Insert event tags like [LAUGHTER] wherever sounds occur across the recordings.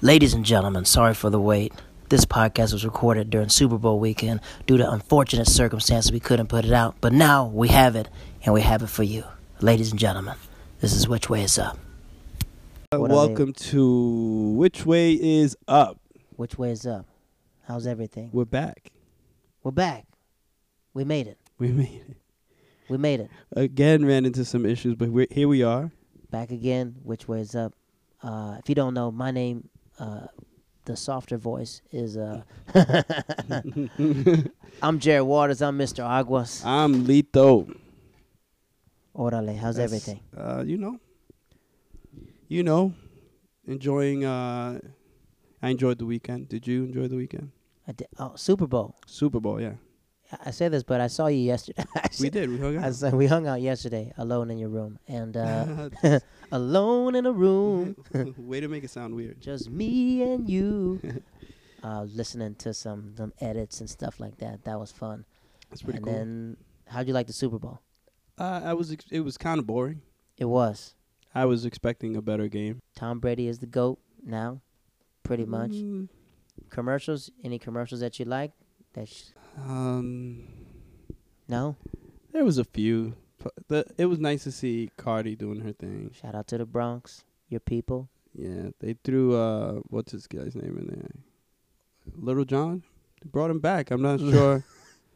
Ladies and gentlemen, sorry for the wait. This podcast was recorded during Super Bowl weekend. Due to unfortunate circumstances, we couldn't put it out, but now we have it, and we have it for you. Ladies and gentlemen, this is Which Way Is Up. Uh, What I welcome to Which Way Is Up. Which Way Is Up? How's everything? We're back. We're back. We made it. We made it. We made it. Again, ran into some issues, but we're, here we are. Back again. Which Way Is Up? Uh, if you don't know, my name, uh, the softer voice, is. Uh, [LAUGHS] [LAUGHS] I'm Jared Waters. I'm Mr. Aguas. I'm Lito. Orale. How's That's, everything? Uh, you know. You know. Enjoying. Uh, I enjoyed the weekend. Did you enjoy the weekend? I did, oh, Super Bowl. Super Bowl, yeah. I- say this, but I saw you yesterday. [LAUGHS] We did. We hung I out. we hung out yesterday, alone in your room, and [LAUGHS] uh, [LAUGHS] alone in a room, Way to make it sound weird. just me and you. uh, listening to some some edits and stuff like that. That was fun. That's pretty and cool. And then, how'd you like the Super Bowl? uh, I was. Ex- it was kind of boring. It was. I was expecting a better game. Tom Brady is the goat now, pretty much. Mm, Commercials? Any commercials that you like? That sh- um. no. There was a few. But The, it was nice to see Cardi doing her thing. Shout out to the Bronx, your people. Yeah, they threw uh, what's this guy's name in there? Lil Jon. They brought him back. I'm not [LAUGHS] sure.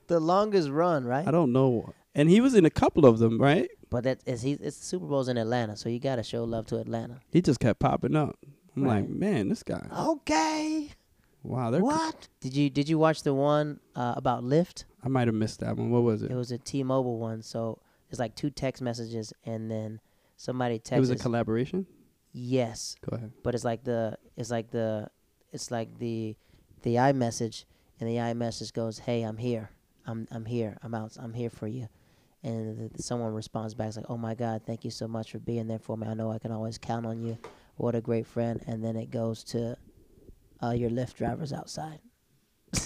The longest run, right? I don't know. And he was in a couple of them, right? But that is he. It's the Super Bowl's in Atlanta, so you gotta show love to Atlanta. He just kept popping up. I'm like, man, this guy. Okay. Wow, they're. What? Did you did you watch the one uh, about Lyft? I might have missed that one. What was it? It was a T-Mobile one. So it's like two text messages, and then somebody texts. It was a collaboration. yes, Go ahead. but it's like the it's like the it's like the the iMessage, and the iMessage goes, "Hey, I'm here. I'm I'm here. I'm out. I'm here for you." And th- someone responds back, it's like, "Oh my God, thank you so much for being there for me. I know I can always count on you. What a great friend." And then it goes to, uh, "Your Lyft driver's outside." [LAUGHS]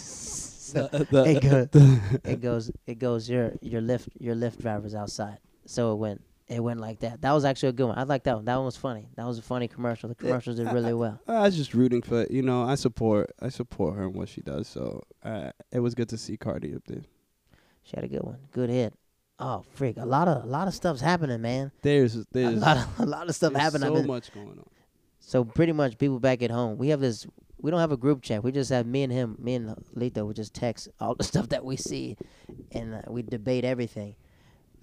So- The- the- it goes, the- it goes, it goes. Your your Lyft your Lyft driver's outside. So it went, it went like that. That was actually a good one. I like that one. That one was funny. That was a funny commercial. The commercials did really well. I was just rooting for you know I support I support her and what she does so uh, it was good to see Cardi up there. She had a good one. Good hit. Oh freak! A lot of a lot of stuff's happening, man. There's there's A lot of a lot of stuff happening. So much going on. So pretty much, people back at home, we have this. We don't have a group chat. We just have me and him, me and Lito. We just text all the [LAUGHS] stuff that we see, and uh, we debate everything.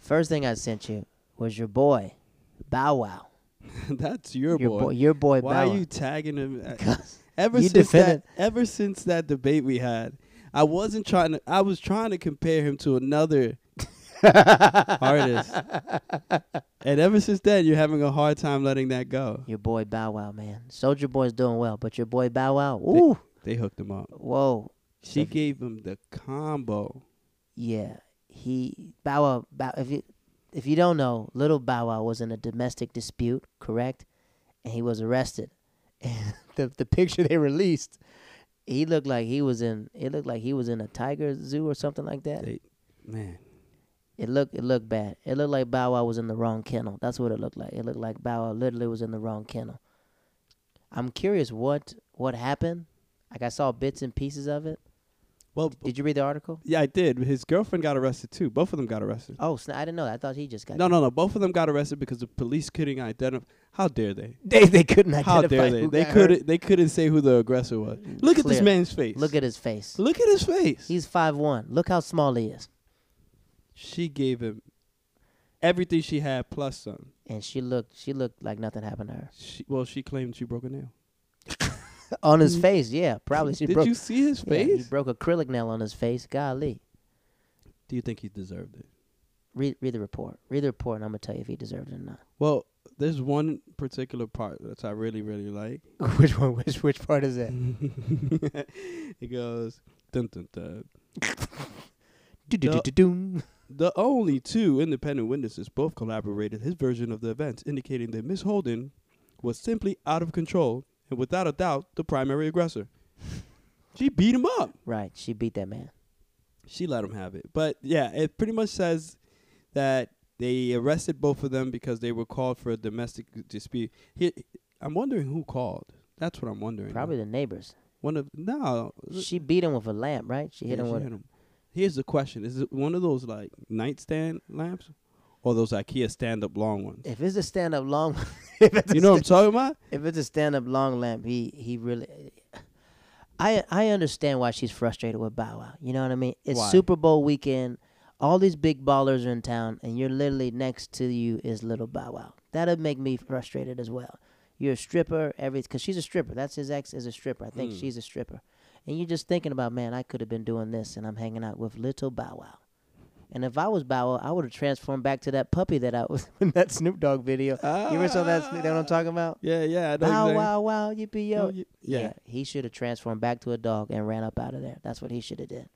First thing I sent you was your boy, Bow Wow. [LAUGHS] That's your, your boy. your boy Why Bow are you tagging him? Uh, Because Ever since defended- that, ever since that debate we had, I wasn't trying to. I was trying to compare him to another artist, and ever since then, you're having a hard time letting that go. Your boy Bow Wow, man. Soulja Boy's doing well, but your boy Bow Wow, ooh, They hooked him up. whoa, She gave him the combo. yeah. He Bow Wow. Bow, if you if you don't know, little Bow Wow was in a domestic dispute, correct? And he was arrested. [LAUGHS] And the the picture they released, he looked like he was in. It looked like he was in a tiger zoo or something like that. They, man, It looked it looked bad. It looked like Bow Wow was in the wrong kennel. That's what it looked like. It looked like Bow Wow literally was in the wrong kennel. I'm curious what what happened. Like I saw bits and pieces of it. well, Did you read the article? yeah, I did. His girlfriend got arrested too. Both of them got arrested. Oh, sna- I didn't know. that. I thought he just got. No, no, no. Both of them got arrested because the police couldn't identify. How dare they? [LAUGHS] They they couldn't How identify dare they? They couldn't. They couldn't say who the aggressor was. Look at this man's face. Look at his face. Look at his face. He's five one. Look how small he is. She gave him everything she had plus some. And she looked she looked like nothing happened to her. She, well, she claimed she broke a nail. [LAUGHS] On his mm. face, yeah, probably she Did broke. you see his yeah, he broke acrylic nail on his face. Golly. Do you think he deserved it? Read read the report. Read the report, and I'm gonna tell you if he deserved it or not. Well, there's one particular part that I really, really like. [LAUGHS] which one? Which which part is that? [LAUGHS] it goes dun dun dun. The only two independent witnesses both corroborated his version of the events, indicating that Miss Holden was simply out of control and, without a doubt, the primary aggressor. [LAUGHS] She beat him up. Right, she beat that man. She let him have it. But yeah, it pretty much says that they arrested both of them because they were called for a domestic dispute. He, I'm wondering who called. That's what I'm wondering. Probably the neighbors. one of no. She beat him with a lamp, right? She hit yeah, him she with. hit him. Here's the question: Is it one of those like nightstand lamps, or those IKEA stand-up long ones? If it's a stand up long, [LAUGHS] if it's You know what I'm talking about? if it's a stand up long lamp, he he really. I I understand why she's frustrated with Bow Wow. You know what I mean? It's Why? Super Bowl weekend. All these big ballers are in town, and you're literally next to you is little Bow Wow. That'd make me frustrated as well. You're a stripper, every because she's a stripper. That's his ex is a stripper. I think Mm. she's a stripper, and you're just thinking about, man, I could have been doing this, and I'm hanging out with little Bow Wow. And if I was Bow Wow, I would have transformed back to that puppy that I [LAUGHS] was in that Snoop Dogg video. You ever saw that? Snoop- That what I'm talking about? Yeah, yeah. I know Bow exactly. wow wow yippee yo. Oh, y- yeah. he should have transformed back to a dog and ran up out of there. That's what he should have did.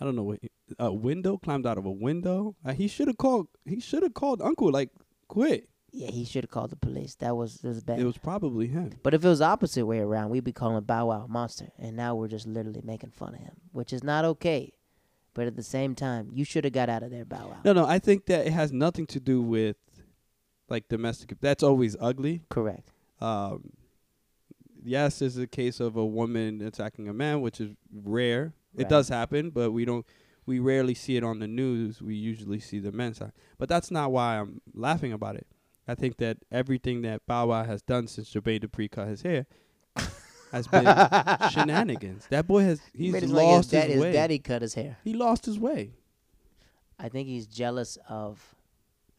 I don't know what a window climbed out of a window. Uh, he should have called. He should have called Uncle like quick. Yeah, he should have called the police. That was that was bad. It was probably him. but if it was the opposite way around, we'd be calling Bow Wow a monster, and now we're just literally making fun of him, which is not okay. But at the same time, you should have got out of there, Bow Wow. No, no. I think that it has nothing to do with like domestic. That's always ugly. Correct. Um, yes, there's a case of a woman attacking a man, which is rare. It does happen, but we don't. We rarely see it on the news. We usually see the men's side. But that's not why I'm laughing about it. I think that everything that Bow Wow has done since Jermaine Dupri cut his hair [LAUGHS] has been shenanigans. That boy has he's Made it like his, lost dad, his, his way. daddy cut his hair. He lost his way. I think he's jealous of.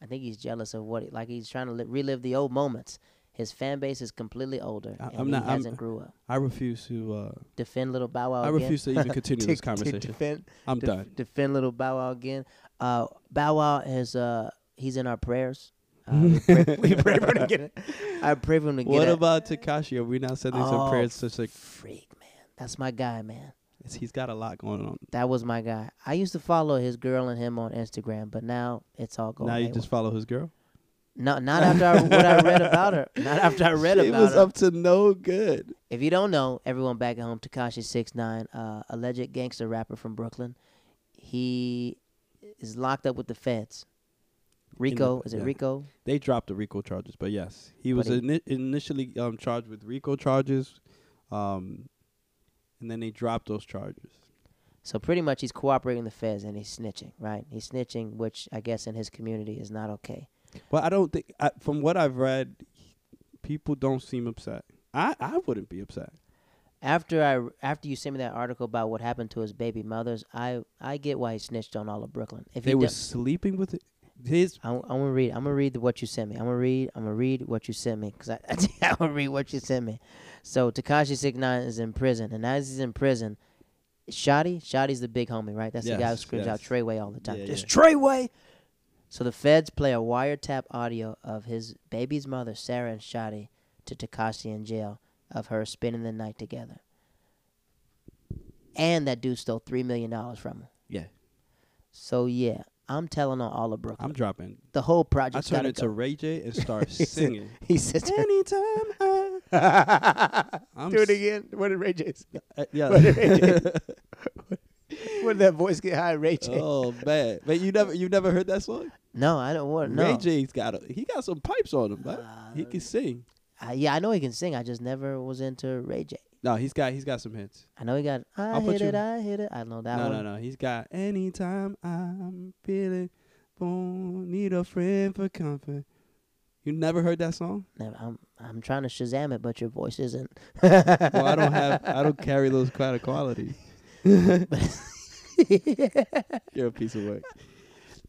I think he's jealous of what, he, like he's trying to li- relive the old moments. His fan base is completely older, I- and I'm he not- I'm- hasn't grew up. I refuse to. Uh, Defend little Bow Wow I again. refuse to even [LAUGHS] continue this conversation. defend, I'm def- done. Defend little Bow Wow again. Uh, Bow Wow is uh, he's in our prayers. Uh, we, pray, [LAUGHS] we pray for him to get it. I pray for him to get What it. about Tekashi? Are we not sending some Oh, prayers to like Freak, man. That's my guy, man. he's got a lot going on. That was my guy. I used to follow his girl and him on Instagram, but now it's all going. now you haywire. just follow his girl. no, not after I, what I read about her. Not after I read [LAUGHS] She about was her. up to no good. If you don't know, everyone back at home, Tekashi Six Nine, uh, alleged gangster rapper from Brooklyn, he is locked up with the feds. RICO, is it yeah. RICO? They dropped the RICO charges, but yes, he was ini- initially um, charged with RICO charges, um, and then they dropped those charges. So pretty much he's cooperating with the feds and he's snitching, right? He's snitching, which I guess in his community is not okay. But I don't think, I, from what I've read, people don't seem upset. I, I wouldn't be upset. After I after you sent me that article about what happened to his baby mothers, I I get why he snitched on all of Brooklyn. If they he were sleeping with it. His I'm, I'm gonna read. I'm gonna read what you sent me. I'm gonna read. I'm gonna read what you sent me because I [LAUGHS] I'm gonna read what you sent me. So Tekashi Six Nine is in prison, and as he's in prison, Shotti, Shotti's the big homie, right? That's the guy who Yes, out yes. Treyway all the time. Yeah, Just yeah. Treyway. So the feds play a wiretap audio of his baby's mother, Sarah and Shotty, to Tekashi in jail of her spending the night together. And that dude stole three million dollars from him. yeah, So yeah, I'm telling on all of Brooklyn. I'm dropping. the whole project. I turn into go. Ray J and [LAUGHS] start He singing. He said, Anytime I, [LAUGHS] I'm "Do it again." What did Ray J say? uh, yeah. What did Ray J [LAUGHS] Where did that voice get high, Ray J? oh man, but you never you never heard that song? No, I don't want. No. Ray J's got a, he got some pipes on him, but he Uh, can sing. I- yeah, I know he can sing. I just never was into Ray J. No, he's got he's got some hits. I know he got. I I'll hit it. you- I hit it. I know that no, one. no, no. No. He's got anytime I'm feeling born, need a friend for comfort. You never heard that song? Never, I'm I'm trying to Shazam it, but your voice isn't. Well, I don't have I don't carry those kind of qualities. [LAUGHS] You're a piece of work.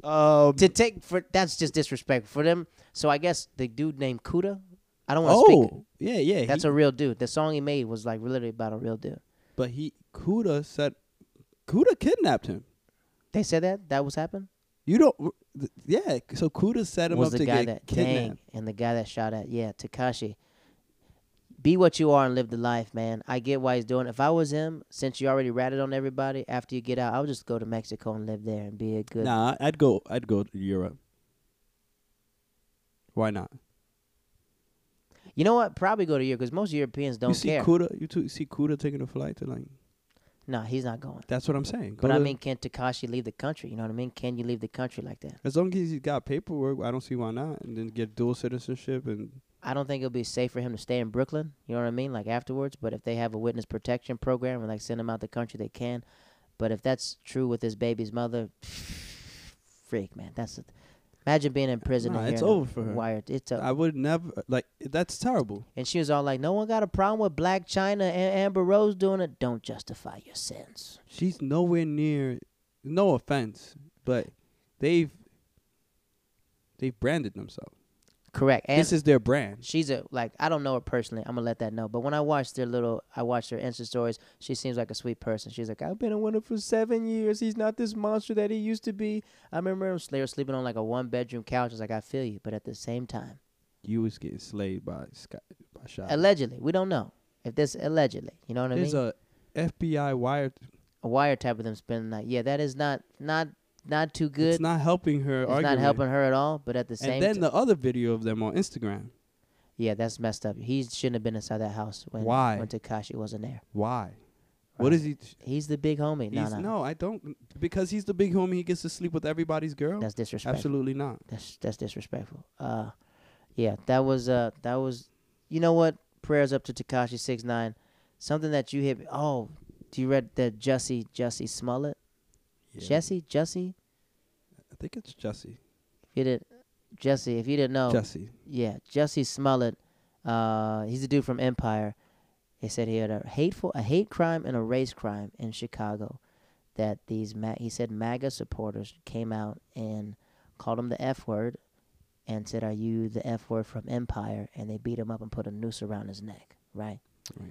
Um, to take for that's just disrespectful for them. So I guess the dude named Kooda. I don't want to speak. oh, yeah, yeah. That's he, a real dude. The song he made was like literally about a real dude. but he Kooda said Kooda kidnapped him. They said that that was happening. You don't. Yeah. So Kooda set him was up the to guy get that kidnapped. dang and the guy that shot at yeah Tekashi. Be what you are and live the life, man. I get why he's doing. it. If I was him, since you already ratted on everybody, after you get out, I would just go to Mexico and live there and be a good. Nah, I'd go. I'd go to Europe. Why not? You know what? Probably go to Europe because most Europeans don't you see care. Kooda. You t- see Kooda taking a flight to like. no, he's not going. That's what I'm saying. But I mean, can Tekashi leave the country? You know what I mean? Can you leave the country like that? as long as he's got paperwork, I don't see why not. And then get dual citizenship and I don't think it'll be safe for him to stay in Brooklyn. You know what I mean? Like afterwards. But if they have a witness protection program and like send him out the country, they can. But if that's true with his baby's mother, [SIGHS] freak man, that's a, imagine being in prison. Nah, it's over for her. Wired. It's a, I would never like. That's terrible. and she was all like, "No one got a problem with Blac Chyna and Amber Rose doing it. Don't justify your sins." She's nowhere near. No offense, but they've they've branded themselves. Correct. And this is their brand. she's a like I don't know her personally. I'm gonna let that know. But when I watched their little, I watched her Insta stories. She seems like a sweet person. She's like, I've been a winner for seven years. He's not this monster that he used to be. I remember him. Were sleeping on like a one bedroom couch. I was like, I feel you, but at the same time, You was getting slayed by Sky by shot. allegedly, we don't know if this allegedly. You know what I mean? There's a FBI wire. A, wiretap of them spending the night. Yeah, that is not not not too good. It's not helping her It's argument. not helping her at all. But at the same, And then ti- the other video of them on Instagram. yeah, that's messed up. He shouldn't have been inside that house when Why? when Tekashi wasn't there. Why? What Right. is he? He's the big homie. No, no, no, I don't. Because he's the big homie. He gets to sleep with everybody's girl. that's disrespectful. Absolutely not. That's that's disrespectful. Uh, yeah, that was uh that was, you know what? Prayers up to Tekashi six nine. Something that you hit. Oh, do you read the Jussie Jussie Smollett? Yeah. Jesse Jussie. I think it's Jesse. If you did, Jesse. If you didn't know, Jesse. yeah, Jesse Smollett. Uh, he's a dude from Empire. He said he had a hateful, a hate crime and a race crime in Chicago. That these, ma- he said, MAGA supporters came out and called him the F word, and said, "Are you the F word from Empire?" And they beat him up and put a noose around his neck. Right. Right.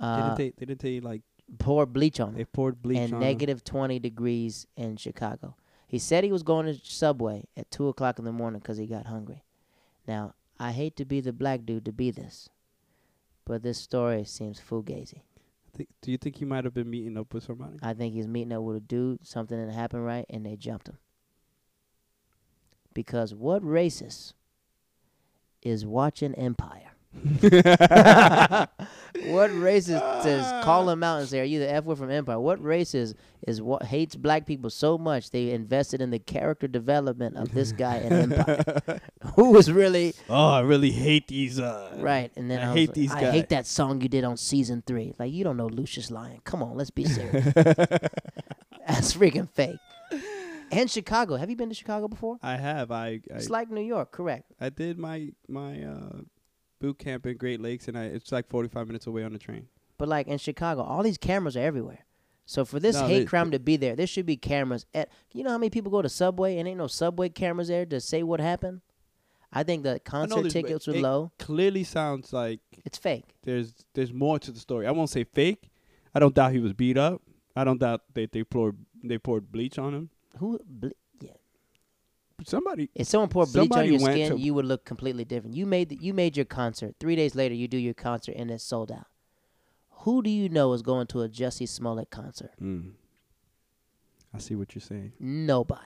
Uh, didn't they? They didn't they like poured bleach on him they poured bleach and on negative 20 degrees in Chicago. He said he was going to Subway at 2 o'clock in the morning because he got hungry. Now, I hate to be the black dude to be this, but this story seems fugazi. Think, do you think he might have been meeting up with somebody? I think he's meeting up with a dude, something didn't happen right, and they jumped him. Because what racist is watching Empire? [LAUGHS] what racist says call him out and say, "Are you the F word from Empire?" What racist is what hates black people so much they invested in the character development of this guy in Empire, [LAUGHS] who was really oh, I really hate these. Uh, right? And then I I, hate like, these I guys. hate that song you did on season three. Like you don't know Lucious Lyon. Come on, let's be serious. [LAUGHS] That's freaking fake. And Chicago. Have you been to Chicago before? I have. I I, It's like New York, correct? I did my my uh, boot camp in Great Lakes, and I it's like 45 minutes away on the train. But like in Chicago, all these cameras are everywhere. So for this No, hate they- crime to be there, there should be cameras at. You know how many people go to Subway and ain't no Subway cameras there to say what happened? I think the concert tickets were it- low. Clearly sounds like It's fake. there's there's more to the story. I won't say fake. I don't doubt he was beat up. I don't doubt they they poured they poured bleach on him. Who? Ble- somebody If someone poured bleach on your skin, you would look completely different. You made the, you made your concert. Three days later, you do your concert and it's sold out. Who do you know is going to a Jussie Smollett concert? Mm. I see what you're saying. Nobody.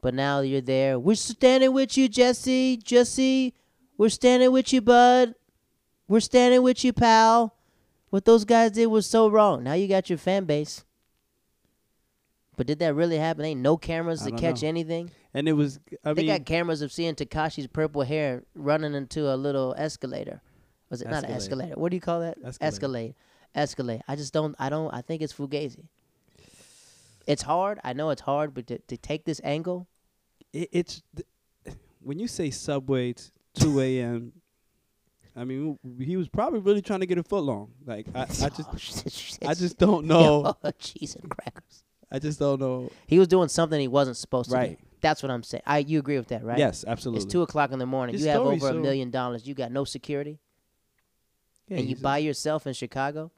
But now you're there. We're standing with you, Jesse. Jesse, we're standing with you, bud. We're standing with you, pal. What those guys did was so wrong. Now you got your fan base. But did that really happen? Ain't no cameras I to don't catch know. anything. And it was I they mean got cameras of seeing Tekashi's purple hair running into a little escalator. Was it not an Escalade. escalator? What do you call that? Escalade. Escalade. Escalade. I just don't. I don't. I think it's fugazi. It's hard. I know it's hard, but to, to take this angle, it, it's th- when you say subway t- 2 [LAUGHS] a.m. I mean, he was probably really trying to get a foot long. Like I, I [LAUGHS] oh, just, I just don't [LAUGHS] know. cheese and crackers. I just don't know. He was doing something he wasn't supposed to Right. do. That's what I'm saying. I you agree with that, right? Yes, absolutely. It's two o'clock in the morning. His you have over a so- million dollars. You got no security, Yeah, and you by yourself in Chicago.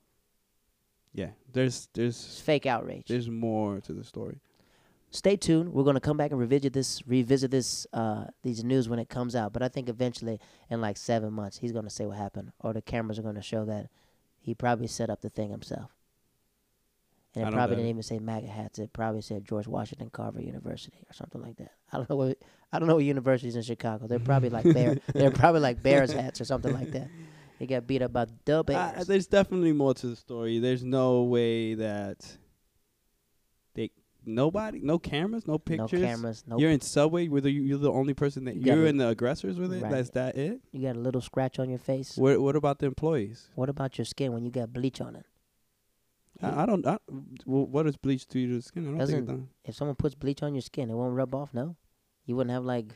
Yeah, there's It's there's fake outrage. there's more to the story. stay tuned. We're gonna come back and revisit this, revisit this, uh, these news when it comes out. But I think eventually, in like seven months, he's gonna say what happened, or the cameras are gonna show that he probably set up the thing himself. And it probably didn't it. even say MAGA hats. It probably said George Washington Carver University or something like that. I don't know what I don't know what universities in Chicago. They're probably like bear. [LAUGHS] they're probably like Bears hats or something like that. He got beat up by the Uh, Bears. there's definitely more to the story. There's no way that they nobody, no cameras, no pictures. No cameras. No. You're in subway. Whether you, you're the only person that you you're a- in the aggressors with it. Right. That's that it. you got a little scratch on your face. What What about the employees? What about your skin when you got bleach on it? I, I don't. I, well, what does bleach do to the skin? I don't think it Doesn't- If someone puts bleach on your skin, it won't rub off. No, you wouldn't have like.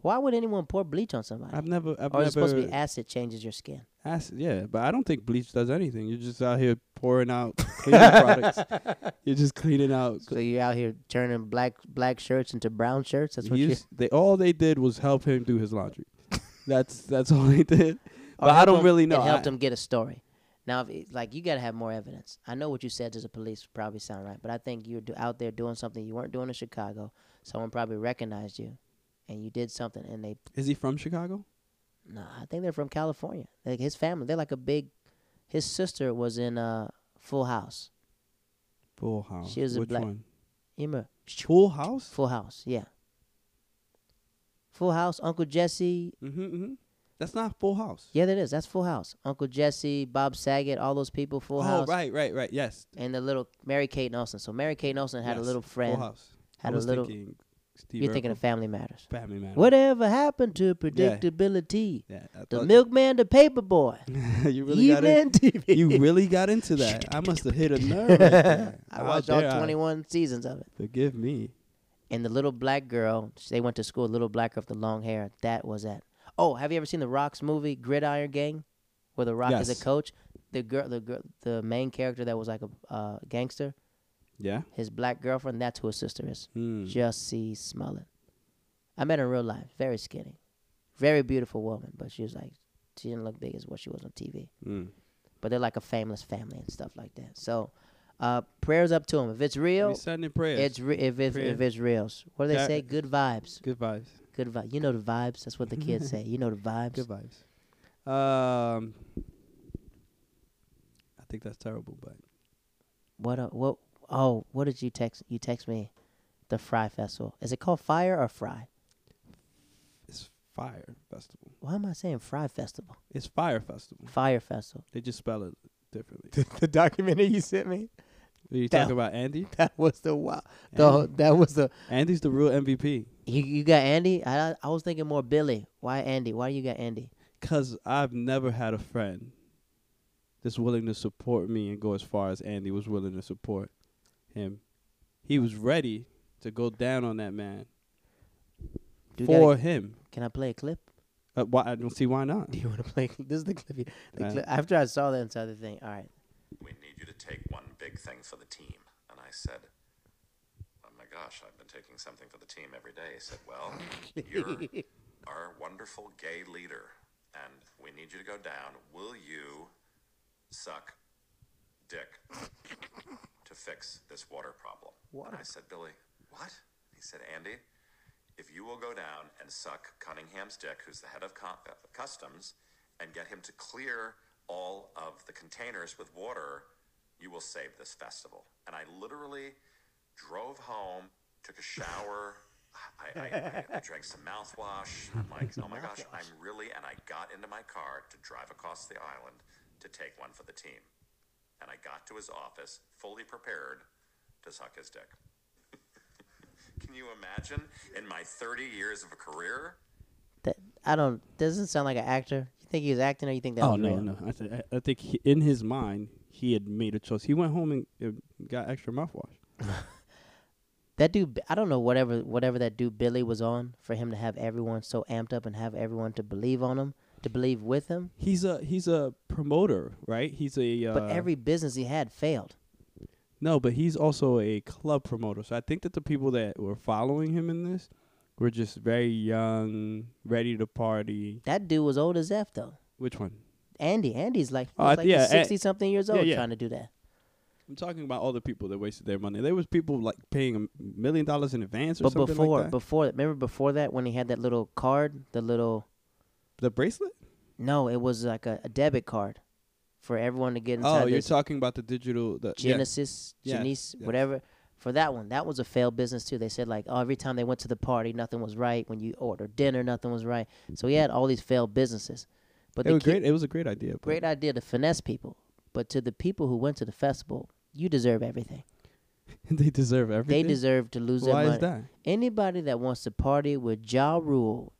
Why would anyone pour bleach on somebody? I've never. I've or never. is it supposed to be acid changes your skin? acid, yeah, but I don't think bleach does anything. You're just out here pouring out [LAUGHS] cleaning products. You're just cleaning out. So you're out here turning black black shirts into brown shirts. That's what you. They all they did was help him do his laundry. [LAUGHS] that's that's all they did. But I don't him- really know. It helped I- him get a story. Now, if it, like you gotta have more evidence. I know what you said to the police probably sound right, but I think you're do, out there doing something you weren't doing in Chicago. Someone probably recognized you, and you did something, and they. Is he from Chicago? No, I think they're from California. Like his family, they're like a big. His sister was in uh, Full House. Full House. She was a Which black- one? You remember Full House. Full House? Yeah. Full House, Uncle Jesse. Mm-hmm, mm-hmm. That's not Full House. Yeah, that is. That's Full House. Uncle Jesse, Bob Saget, all those people. Full oh, House. right, right, right. Yes. and the little Mary Kate Nelson. So Mary Kate Nelson had a Yes, little Full friend. House. had I a was little- Thinking Steve You're thinking of Family Matters. Family Man. Whatever happened to predictability? Yeah. I The milkman, the paper boy, [LAUGHS] you really got in, TV. You really got into that. I must have hit a [LAUGHS] nerve. Right there. I How watched all dare I. 21 seasons of it. Forgive me. And the little black girl, they went to school. Little black girl with the long hair. That was that. Oh, have you ever seen the Rock's movie Gridiron Gang, where the Rock is a coach? The girl, the girl, the main character that was like a uh, gangster, Yeah. his black girlfriend. That's who his sister is. Hmm. Jussie Smollett. I met her in real life. Very skinny, very beautiful woman, but she was like, she didn't look big as what she was on TV. Mm. But they're like a famous family and stuff like that. So, uh, prayers up to him. If it's real, sending prayers. it's re- if it's if it's real. What do they say? Good vibes. good vibes. Good vibe. You know the vibes. That's what the kids [LAUGHS] say. You know the vibes. Good vibes. Um, I think that's terrible, but What? Uh, what? Oh, what did you text? You text me, the Fry Festival. Is it called Fire or Fry? it's Fire Festival. Why am I saying Fry Festival? It's Fire Festival. Fire Festival. They just spell it differently. [LAUGHS] the documentary you sent me. Are you talking about Andy? [LAUGHS] That was the wow. The that was the Andy's the real MVP. you, you got Andy. I I was thinking more Billy. Why Andy? Why you got Andy? Cause I've never had a friend that's willing to support me and go as far as Andy was willing to support him. He was ready to go down on that man you for gotta- him. can I play a clip? Uh, why? I don't see why not. [LAUGHS] Do you want to play? This is the clip. The clip. After I saw that inside the thing. All right. You to take one big thing for the team. And I said, Oh my gosh, I've been taking something for the team every day. He said, Well, you're our wonderful gay leader, and we need you to go down. Will you suck dick to fix this water problem? And I said, Billy, what? He said, Andy, if you will go down and suck Cunningham's dick, who's the head of uh, customs, and get him to clear all of the containers with water, you will save this festival. And I literally drove home, took a shower. I, I, I, I drank some mouthwash. I'm [LAUGHS] like, oh my gosh, I'm really, and I got into my car to drive across the island to take one for the team. And I got to his office fully prepared to suck his dick. [LAUGHS] Can you imagine in my 30 years of a career? That I don't. Doesn't sound like an actor. You think he was acting, or you think that oh was no, real? no. I, th- I- I think he, in his mind he had made a choice. He went home and uh, got extra mouthwash. [LAUGHS] That dude, I don't know whatever whatever that dude Billy was on for him to have everyone so amped up and have everyone to believe on him, to believe with him. He's a he's a promoter, right? He's a uh, But every business he had failed. no, but he's also a club promoter. So I think that the people that were following him in this were just very young, ready to party. That dude was old as f though. Which one? Andy, Andy's like, he's oh, I- like yeah, sixty something years old yeah. trying to do that. I'm talking about all the people that wasted their money. There was people like paying a million dollars in advance or But something before, like that. But before, remember before that when he had that little card, the little the bracelet? no, it was like a, a debit card for everyone to get inside Oh, you're talking about the digital. The, yeah. Genesis, Yes, Janice, yes. whatever. For that one, that was a failed business too. They said like, oh, every time they went to the party, nothing was right. When you ordered dinner, nothing was right. So he had all these failed businesses. But It was great. It was a great idea. but- great idea to finesse people. But to the people who went to the festival, you deserve everything. [LAUGHS] they deserve everything. They deserve to lose Why their money. Why is that? Anybody that wants to party with Ja Rule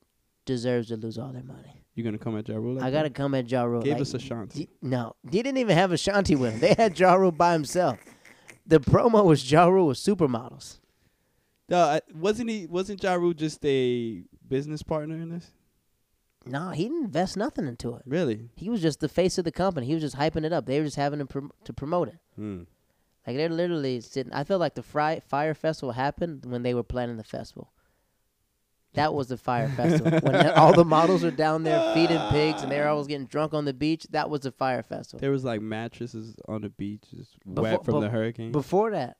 deserves to lose all their money. You gonna come at Ja Rule? Like I gotta come at Ja Rule. Gave like, us Ashanti. y- No, he didn't even have a Ashanti with him. They had Ja Rule by himself. The promo was Ja Rule with supermodels. No, wasn't he? Wasn't Ja Rule just a business partner in this? No, he didn't invest nothing into it. Really? He was just the face of the company. He was just hyping it up. They were just having to, prom- to promote it. Hmm. Like they're literally sitting. I feel like the fry, fire festival happened when they were planning the festival. That was the fire [LAUGHS] festival when all the models were down there feeding pigs and they were always getting drunk on the beach. That was the fire festival. There was like mattresses on the beach, just Before- wet from but- the hurricane. Before that,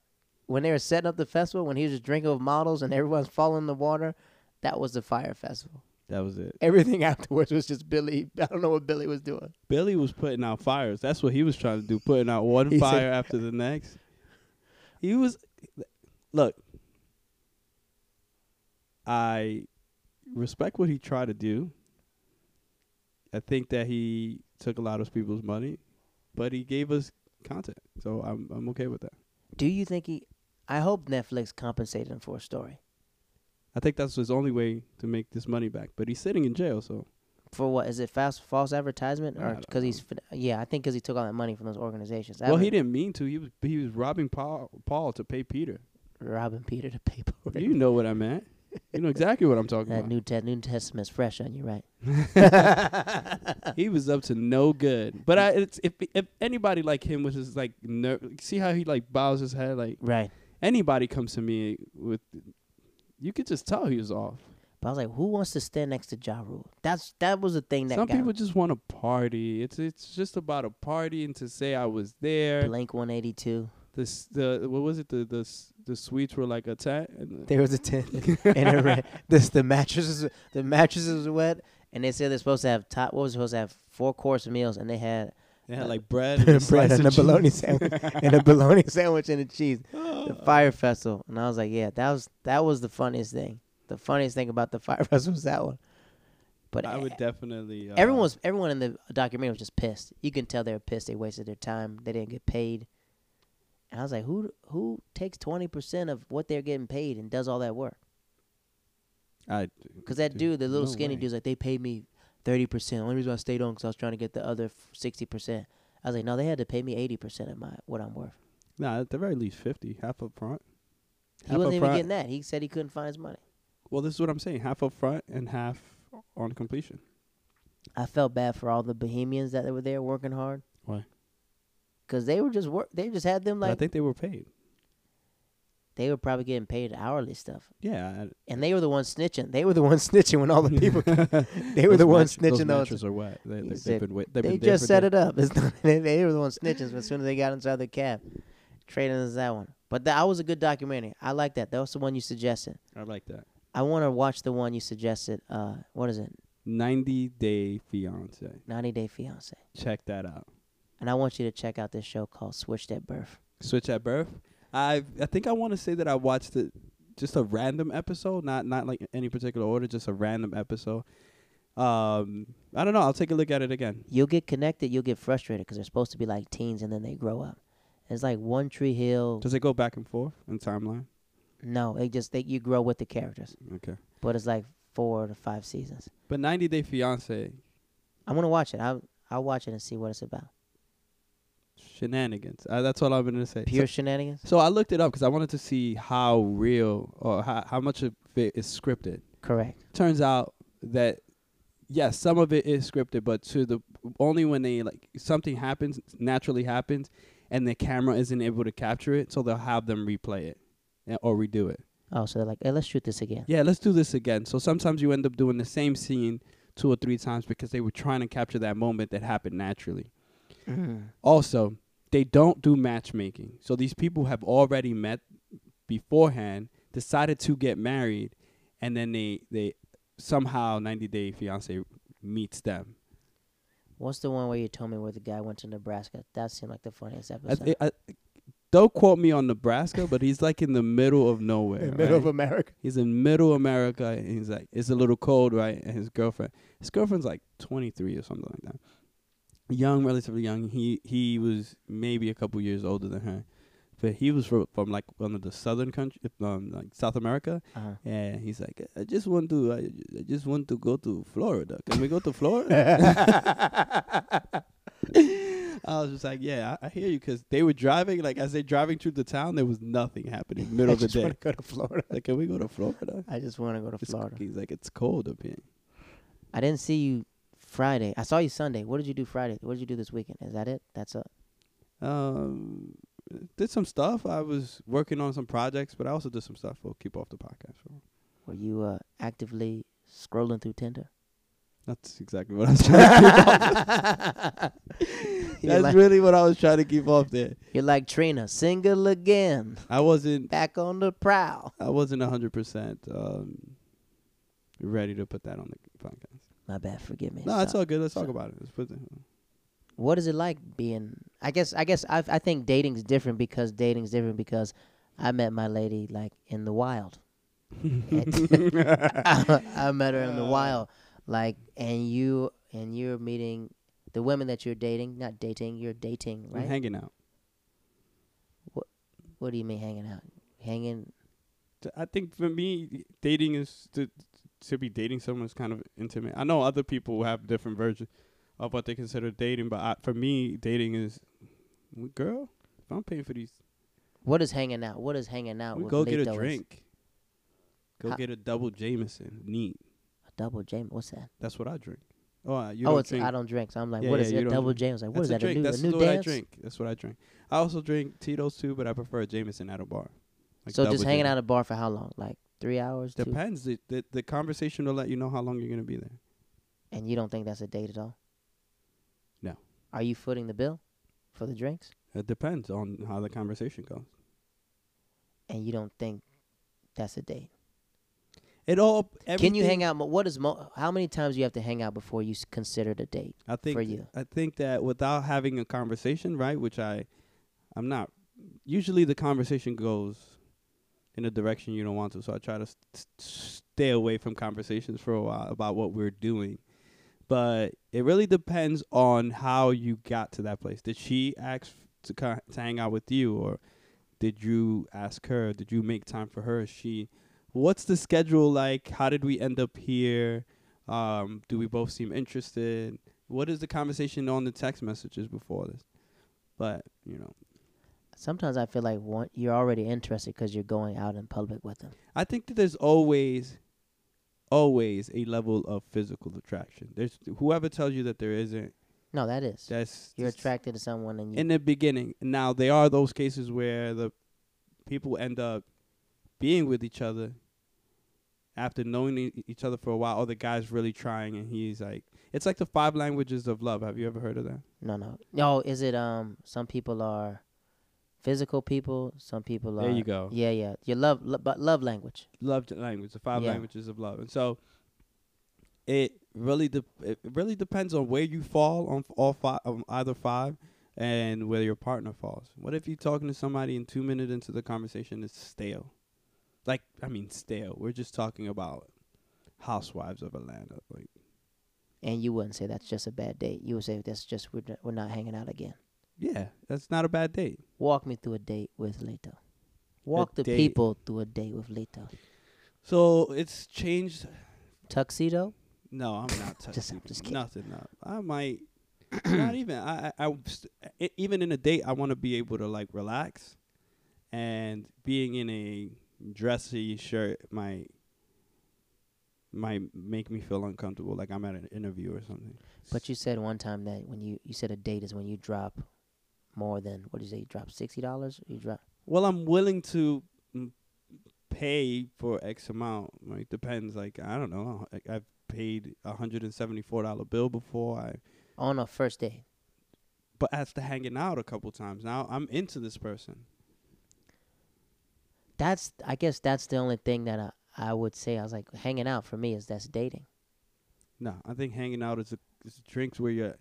when they were setting up the festival, when he was just drinking with models and everyone's falling in the water, that was the fire festival. That was it. Everything [LAUGHS] afterwards was just Billy. I don't know what Billy was doing. Billy was putting out fires. That's what he was trying to do, putting out one [LAUGHS] He said- fire after the next. He was look. I respect what he tried to do. I think that he took a lot of people's money, but he gave us content. So I'm I'm okay with that. Do you think he? I hope Netflix compensated him for a story. I think that's his only way to make this money back. But he's sitting in jail, so For what is it? Fast false advertisement, or because he's yeah? I think because he took all that money from those organizations. Well, he didn't mean to. He was he was robbing Paul Paul to pay Peter. robbing Peter to pay Paul. You know what I meant. You know exactly what I'm talking That about. New, te- New Testament's fresh on you, right? [LAUGHS] [LAUGHS] he was up to no good. But I, it's, if if anybody like him was his like ner- see how he like bows his head like Right. anybody comes to me with, you could just tell he was off. But I was like, who wants to stand next to Ja Rule? That's that was the thing that Some people just want to party. It's it's just about a party and to say I was there. Blink 182. This the what was it the the the suites were like a tent. And There was a tent, [LAUGHS] and it ran, this the mattresses the mattresses were wet, and they said they're supposed to have top. What was supposed to have four course meals, and they had they had like bread, [LAUGHS] and a bread and a bologna sandwich, and a bologna [LAUGHS] sandwich and a cheese. The fire festival, and I was like, yeah, that was that was the funniest thing. The funniest thing about the fire [LAUGHS] festival was that one. But I would definitely. Uh, everyone was everyone in the documentary was just pissed. You can tell they were pissed. They wasted their time. They didn't get paid. And I was like, who who takes twenty percent of what they're getting paid and does all that work? I Because that Dude, dude, the little no skinny way. dude's like, they paid me thirty percent. The only reason I stayed on because I was trying to get the other sixty percent. I was like, no, they had to pay me eighty percent of my what I'm worth. nah at the very least fifty, half up front. He wasn't even front. getting that. He said he couldn't find his money. Well, this is what I'm saying: half up front and half on completion. I felt bad for all the Bahamians that were there working hard. Why? Because they were just work. They just had them But I think they were paid. They were probably getting paid hourly stuff, Yeah, and they were the ones snitching. They were the [LAUGHS] ones snitching when all the people. [LAUGHS] [LAUGHS] they were the ones Those snitching. Those are wet. They, He they, said been. They been just set it up. It's not, they, they were the ones snitching as soon as they got inside the cab. Trading us that one, but that was a good documentary. I like that. That was the one you suggested. I like that. I want to watch the one you suggested. Uh, what is it? 90 Day Fiance. 90 Day Fiance. Check that out. And I want you to check out this show called Switched at Birth. Switch at birth. I I think I want to say that I watched it just a random episode, not not like any particular order, just a random episode. Um, I don't know. I'll take a look at it again. You'll get connected. You'll get frustrated because they're supposed to be like teens and then they grow up. It's like One Tree Hill. Does it go back and forth in timeline? No, it just they you grow with the characters, Okay. but it's like four to five seasons. But 90 Day Fiance I'm gonna watch it. I'll I'll watch it and see what it's about. Shenanigans. Uh, that's all I'm gonna say. Pure So, shenanigans. so I looked it up because I wanted to see how real or how how much of it is scripted. Correct. turns out that yes, some of it is scripted, but to the only when they like something happens naturally happens, and the camera isn't able to capture it, so they'll have them replay it eh, or redo it. Oh, so they're like, hey, let's shoot this again. Yeah, let's do this again. So sometimes you end up doing the same scene two or three times because they were trying to capture that moment that happened naturally. Mm. Also, they don't do matchmaking. So these people have already met beforehand, decided to get married, and then they they somehow 90 Day Fiance meets them. What's the one where you told me where the guy went to Nebraska? That seemed like the funniest I, episode. I, don't quote me on Nebraska, but he's like in the middle of nowhere. In right? Middle of America. He's in middle America, and he's like, it's a little cold, right? And his girlfriend, his girlfriend's like 23 or something like that. Young, relatively young. He he was maybe a couple years older than her. but he was from from like one of the southern country, um, like South America. Uh-huh. And he's like, I just want to, I, I just want to go to Florida. Can we go to Florida? [LAUGHS] [LAUGHS] I was just like, yeah, I, I hear you, because they were driving. Like as they driving through the town, there was nothing happening. Middle of the day. I just wanna day. go to Florida. Like, can we go to Florida? I just want to go to It's- Florida. He's like, it's cold up here. I didn't see you Friday. I saw you Sunday. What did you do Friday? What did you do this weekend? Is that it? That's it. Um, did some stuff. I was working on some projects, but I also did some stuff. We'll keep off the podcast. For. Were you uh, actively scrolling through Tinder? That's exactly what I was trying to keep off. [LAUGHS] That's like, really what I was trying to keep off there. you're like Trina, single again, I wasn't. back on the prowl. I wasn't hundred percent um ready to put that on the podcast. My bad. Forgive me. No, it's all good. Let's talk about it. Let's put the, uh, what is it like being? I guess. I guess. I. I think dating's different because dating's different because I met my lady like in the wild. [LAUGHS] [LAUGHS] I met her in the uh. wild, like, and you and you're meeting the women that you're dating, not dating. You're dating, I'm right? hanging out. what What do you mean hanging out? Hanging. I think for me, dating is to to be dating someone is kind of intimate. I know other people have different versions of what they consider dating, but I, for me, dating is, girl, if I'm paying for these, What is hanging out? What is hanging out? we go get a drink. Go How- get a double Jameson, neat. A double James. What's that? That's what I drink. Oh, uh, you oh, don't it's drink. I don't drink. So I'm like, Yeah, what yeah, is it? Double. James. Like, what is that? drink. A new, That's a new what I drink. That's what I drink. I also drink Tito's too, but I prefer Jameson at a bar. Like so just hanging Jameson. out at a bar for how long? Like three hours? Two? Depends. The, the the conversation will let you know how long you're gonna be there. And you don't think that's a date at all? No. Are you footing the bill for the drinks? It depends on how the conversation goes. And you don't think that's a date? It all. Can you hang out? mo- What is mo- how many times you have to hang out before you s- consider it a date? I think for you? I think that without having a conversation, right, which I, I'm not. Usually, the conversation goes in a direction you don't want to. So I try to s- s- stay away from conversations for a while about what we're doing. But it really depends on how you got to that place. Did she ask to co- to hang out with you, or did you ask her? Did you make time for her? Is she what's the schedule like? How did we end up here? Um, do we both seem interested? What is the conversation on the text messages before this? But you know, Sometimes I feel like one, you're already interested because you're going out in public with them. I think that there's always, always a level of physical attraction. There's whoever tells you that there isn't. No, that is. That's You're attracted to someone and you. in the beginning. Now there are those cases where the people end up being with each other after knowing e- each other for a while. Or the guy's really trying, and he's like, it's like the five languages of love. Have you ever heard of that? no, no, no. Is it um? Some people are physical people. Some people are. There you go. Yeah, yeah. Your love, lo- but love language. love language, the five Yeah. languages of love, and so it really de- it really depends on where you fall on all five, on either five, and where your partner falls. What if you're talking to somebody and two minutes into the conversation it's stale? Like I mean stale. We're just talking about housewives of Atlanta. Like And you wouldn't say that's just a bad date. You would say that's just we're we're not hanging out again. Yeah, that's not a bad date. Walk me through a date with Lito. Walk the date. people through a date with Lito. So it's changed. Tuxedo. No, I'm not touching [LAUGHS] Just- just kidding. nothing. No. I might not [CLEARS THROAT] even. I, I, I st- e- even in a date, I want to be able to like relax, and being in a dressy shirt might might make me feel uncomfortable, like I'm at an interview or something. But you said one time that when you you said a date is when you drop more than what do you say? You drop sixty dollars. You drop. Well, I'm willing to pay for X amount. Like depends. Like I don't know. Like, I've paid a hundred and seventy four dollar bill before. I on a first date. but after hanging out a couple times now i'm into this person That's I guess that's the only thing that I, I would say. I was like hanging out for me is that's dating. no i think hanging out is a is drinks where you're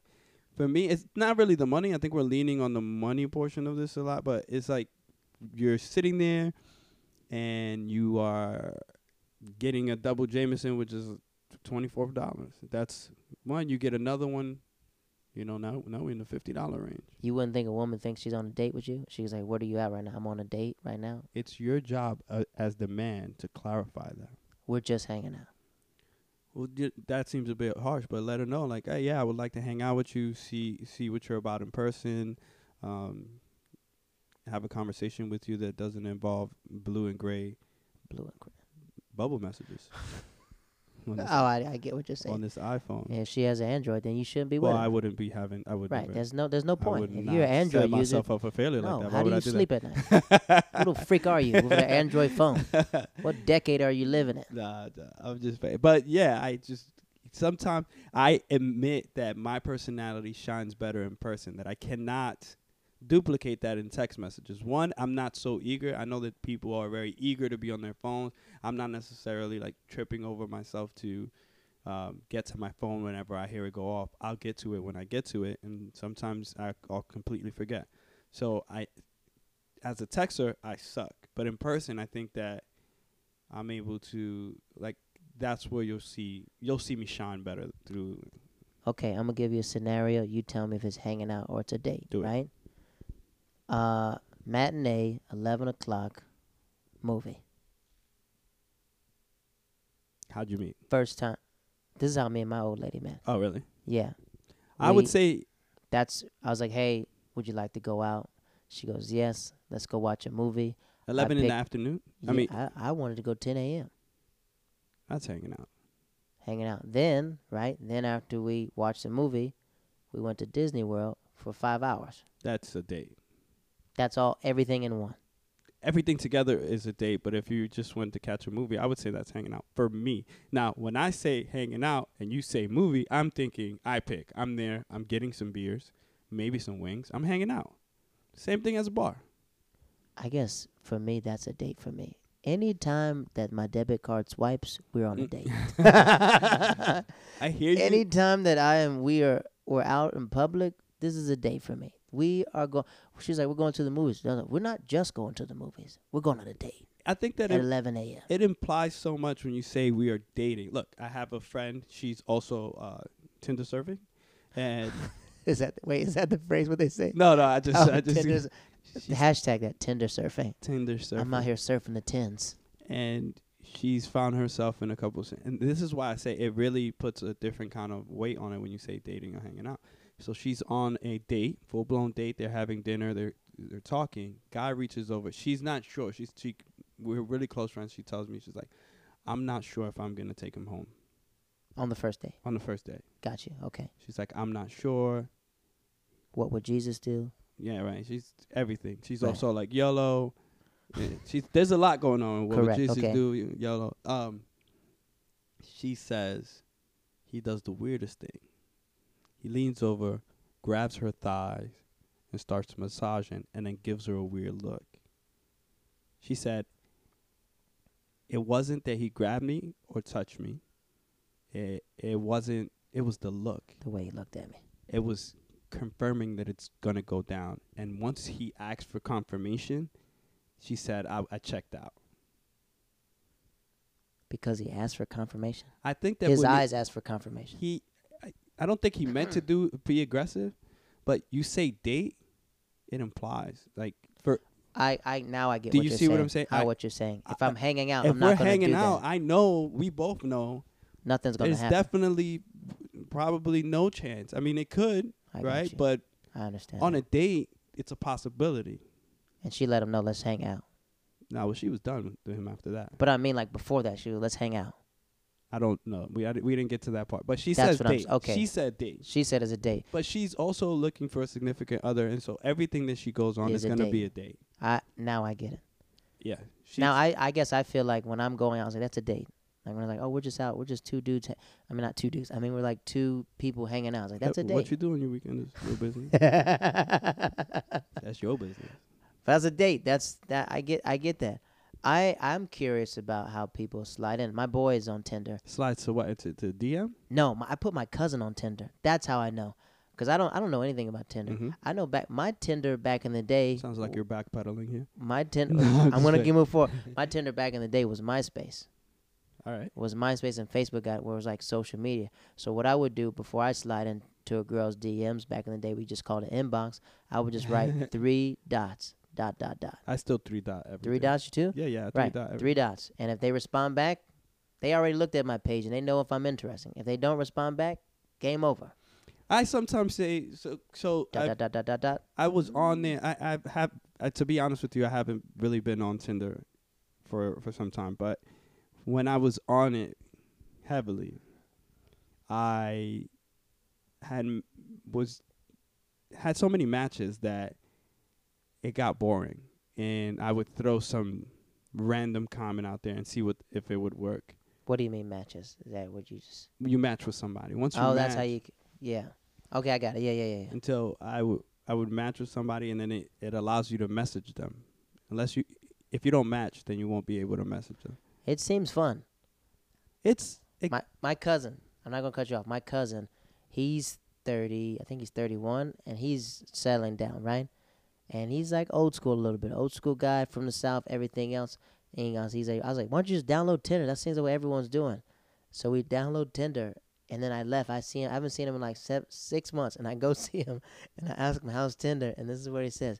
for me it's not really the money i think we're leaning on the money portion of this a lot but it's like you're sitting there and you are getting a double jameson which is $24 that's one you get another one You know, now now we're in the fifty dollar range. You wouldn't think a woman thinks she's on a date with you. She's like, "Where are you at right now? I'm on a date right now. It's your job uh, as the man to clarify that. We're just hanging out." Well, that seems a bit harsh, but let her know, like, hey, yeah, I would like to hang out with you, see see what you're about in person, um, have a conversation with you that doesn't involve blue and gray Blue and green. bubble messages [LAUGHS] on, this, Oh, I, I get what you're saying. on this iPhone. If she has an Android, then you shouldn't be well, I wouldn't be having. I would Right. never. There's no there's no point. If you're an Android set user, myself up for failure no. like that. Why how do you sleep at night? Who the [LAUGHS] freak are you with an Android phone? [LAUGHS] What decade are you living in? Nah, nah, I'm just, but yeah, I just sometimes I admit that my personality shines better in person. That I cannot duplicate that in text messages. One, I'm not so eager. I know that people are very eager to be on their phones. I'm not necessarily like tripping over myself to um, get to my phone whenever I hear it go off. I'll get to it when I get to it, and sometimes I, I'll completely forget. So I, as a texter, I suck. But in person, I think that I'm able to like. That's where you'll see you'll see me shine better through. Okay, I'm gonna give you a scenario. You tell me if it's hanging out or it's a date. Do it. Uh, matinee, eleven o'clock, movie. How'd you meet? First time. This is how me and my old lady met. Oh, really? Yeah. I would say that's. I was like, hey, would you like to go out? She goes, yes. Let's go watch a movie. eleven in the picked- afternoon. I Yeah, mean, I, I wanted to go 10 a.m. that's hanging out. hanging out. Then, right? Then after we watched the movie, we went to Disney World for five hours. That's a date. That's all, everything in one. Everything together is a date, but if you just went to catch a movie, I would say that's hanging out for me. Now, when I say hanging out and you say movie, I'm thinking I pick. I'm there. I'm getting some beers, maybe some wings. I'm hanging out. Same thing as a bar. I guess for me, that's a date for me. Anytime that my debit card swipes, we're on a Mm. date. [LAUGHS] [LAUGHS] I hear you. Anytime that I am, we are, we're out in public. This is a date for me. We are going. She's like, we're going to the movies. No, no, we're not just going to the movies. We're going on a date I think that at it, 11 a.m. it implies so much when you say we are dating. Look, I have a friend. She's also uh, Tinder surfing, and [LAUGHS] Is that wait? Is that the phrase? What they say? no, no, I just, Oh, I just she's [LAUGHS] hashtag that Tinder surfing. Tinder surfing. I'm out here surfing the tins. and she's found herself in a couple of, and this is why I say it really puts a different kind of weight on it when you say dating or hanging out. So she's on a date, full blown date. They're having dinner. They're they're talking. Guy reaches over. She's not sure. She's she. We're really close friends. She tells me she's like, I'm not sure if I'm gonna take him home On the first day. on the first day. Got you. Okay. She's like, I'm not sure. What would Jesus do? Yeah, right. She's everything. She's Right. also like yellow. Yeah, she's there's a lot going on. What would Jesus okay. do? Yellow. Um. She says, he does the weirdest thing. He leans over, grabs her thighs, and starts massaging, and then gives her a weird look. She said, "It wasn't that he grabbed me or touched me. It it wasn't. It was the look." The way he looked at me. it was confirming that it's gonna go down. And once he asked for confirmation, she said, "I, I checked out." Because he asked for confirmation. I think that His eyes asked for confirmation. he, I, I don't think he meant to hmm. do be aggressive, but you say date, it implies like for I, I now I get Do what you you're see saying. what I'm saying? How I- what you're saying. If I- I, am hanging out, if I'm we're not gonna hanging do out, that. I know we both know Nothing's gonna there's happen. definitely probably no chance. I mean, it could, I right? But I understand. on that. a date, it's a possibility. and she let him know, let's hang out. Now, well, she was done with him after that. But I mean, like before that, she was, let's hang out. I don't know. We I, we didn't get to that part, but she That's says date. okay. She said date, She said as a date. but she's also looking for a significant other, and so everything that she goes on Is is gonna date. be a date. I now I get it. Yeah. She's, now I, I guess I feel like when I'm going out, I was like, that's a date. Like when I'm like, oh, we're just out. We're just two dudes. ha- I mean, not two dudes. I mean, we're like two people hanging out. I was like, that's a date. What you do on your weekend is your business. [LAUGHS] That's your business. That's a date. That's that. I get. I get that. I I'm curious about how people slide in. My boy is on Tinder. Slide to what? Into to DM? No, my, I put my cousin on Tinder. That's how I know. Cause I don't I don't know anything about Tinder. Mhm. I know back my Tinder back in the day. Sounds like you're backpedaling here. my Tinder. No, I'm I'm gonna give him four. [LAUGHS] My Tinder back in the day was MySpace. All right. was MySpace and Facebook got where it was like social media. So what I would do before I slide into a girl's DMs back in the day, we just called it inbox. I would just write [LAUGHS] three dots, dot dot dot. I still three dot every Three dots, you too? Yeah, yeah, three right, dot. three dots. And if they respond back, they already looked at my page and they know if I'm interesting. If they don't respond back, game over. I sometimes say so. So Dot I, dot dot dot dot. I was on there. I I have uh, to be honest with you. I haven't really been on Tinder for for some time, but when I was on it heavily, I had was had so many matches that it got boring, and I would throw some random comment out there and see what if it would work. What do you mean matches? Is that what you just? You match with somebody once you Oh, that's how you. c- Yeah. Okay, I got it. Yeah, yeah, yeah. yeah. until I would I would match with somebody and then it, it allows you to message them. Unless you if you don't match, then you won't be able to message them. It seems fun. It's it, My my cousin. I'm not gonna cut you off. My cousin, he's thirty. I think he's thirty one, and he's settling down, right? And he's like old school a little bit, old school guy from the south. Everything else, and. He's like, I was like, why don't you just download Tinder? That seems like what everyone's doing. So we download Tinder, and then I left. I see him. I haven't seen him in like seven, six months, and I go [LAUGHS] see him, and I ask him how's Tinder, and this is what he says.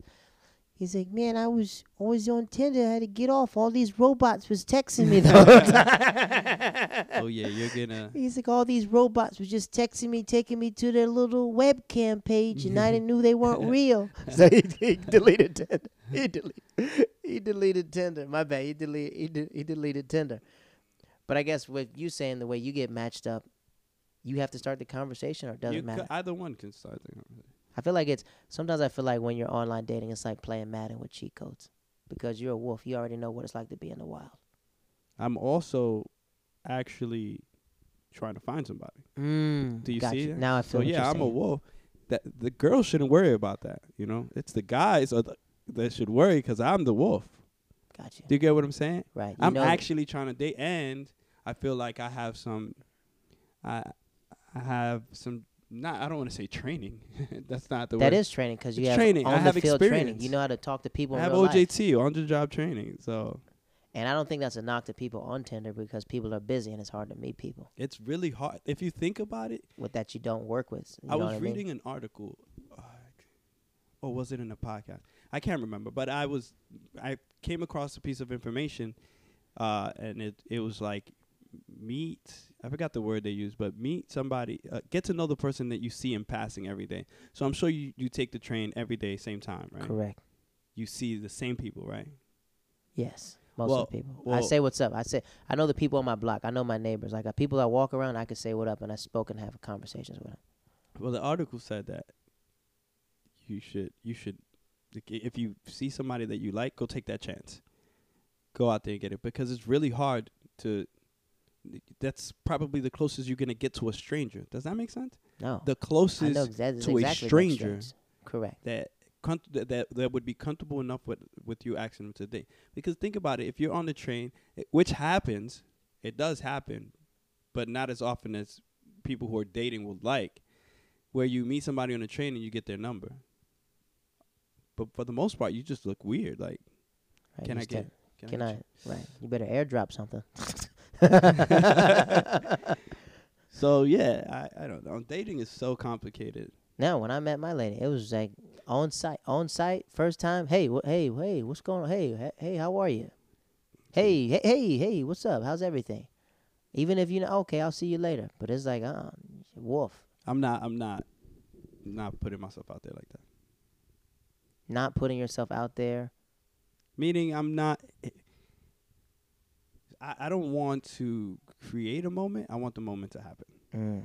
He's like, man, I was always on Tinder. I had to get off. All these robots was texting me the whole time. oh yeah, you're gonna [LAUGHS] He's like, all these robots were just texting me, taking me to their little webcam page, and I didn't knew they weren't [LAUGHS] real. [LAUGHS] so he, he deleted Tinder. He deleted. He deleted Tinder. My bad. He deleted. He, de- he deleted Tinder. But I guess with you saying the way you get matched up, you have to start the conversation, or it doesn't you matter. c- either one can start the conversation. I feel like it's sometimes I feel like when you're online dating, it's like playing Madden with cheat codes because you're a wolf. You already know what it's like to be in the wild. I'm also actually trying to find somebody. Mm, Do you see that? Now I So feel. what yeah, I'm a wolf. That the girls shouldn't worry about that. You know, it's the guys the, that should worry because I'm the wolf. Gotcha. Do you get what I'm saying? Right. You I'm actually trying to date, and I feel like I have some, I, I have some. Not, I don't want to say training. [LAUGHS] That's not the That word. is training because you It's have training. I on have the field training. experience. You know how to talk to people I have. OJT, on the job training. So And I don't think that's a knock to people on Tinder because people are busy and it's hard to meet people it's really hard. If you think about it, with that you don't work with. You I know was what I mean? reading an article, uh, or was it in a podcast? I can't remember, but I was I came across a piece of information, uh, and it it was like meet. I forgot the word they use, but meet somebody, uh, get to know the person that you see in passing every day. So I'm sure you you take the train every day, same time, right? Correct. You see the same people, right? Yes. Most Well- of the people. I say what's up. I say I know the people on my block. I know my neighbors. Like uh, people that walk around, I could say what up, and I spoke and have conversations with them. Well, the article said that you should you should if you see somebody that you like, go take that chance. Go out there and get it because it's really hard to. That's probably the closest you're gonna get to a stranger. Does that make sense? No. The closest exa- that's to a exactly stranger. Correct. that com- that, that would be comfortable enough with with you asking them to date. Because think about it, if you're on the train, i- which happens, it does happen, but not as often as people who are dating would like, where you meet somebody on the train and you get their number. But for the most part, you just look weird. Like, Right, can I get? Can, Can I? I? Right. You better airdrop something. [LAUGHS] [LAUGHS] So yeah, I I don't know. Dating is so complicated. Now, when I met my lady, it was like on site, on site, first time. Hey, wh- hey, hey, what's going on? Hey, hey, hey, how are you? Hey, hey, hey, hey, what's up? How's everything? Even if you know, okay, I'll see you later. But it's like, uh, wolf, I'm not. I'm not. Not putting myself out there like that. not putting yourself out there. Meaning, I'm not. I, I don't want to create a moment. I want the moment to happen. Mm.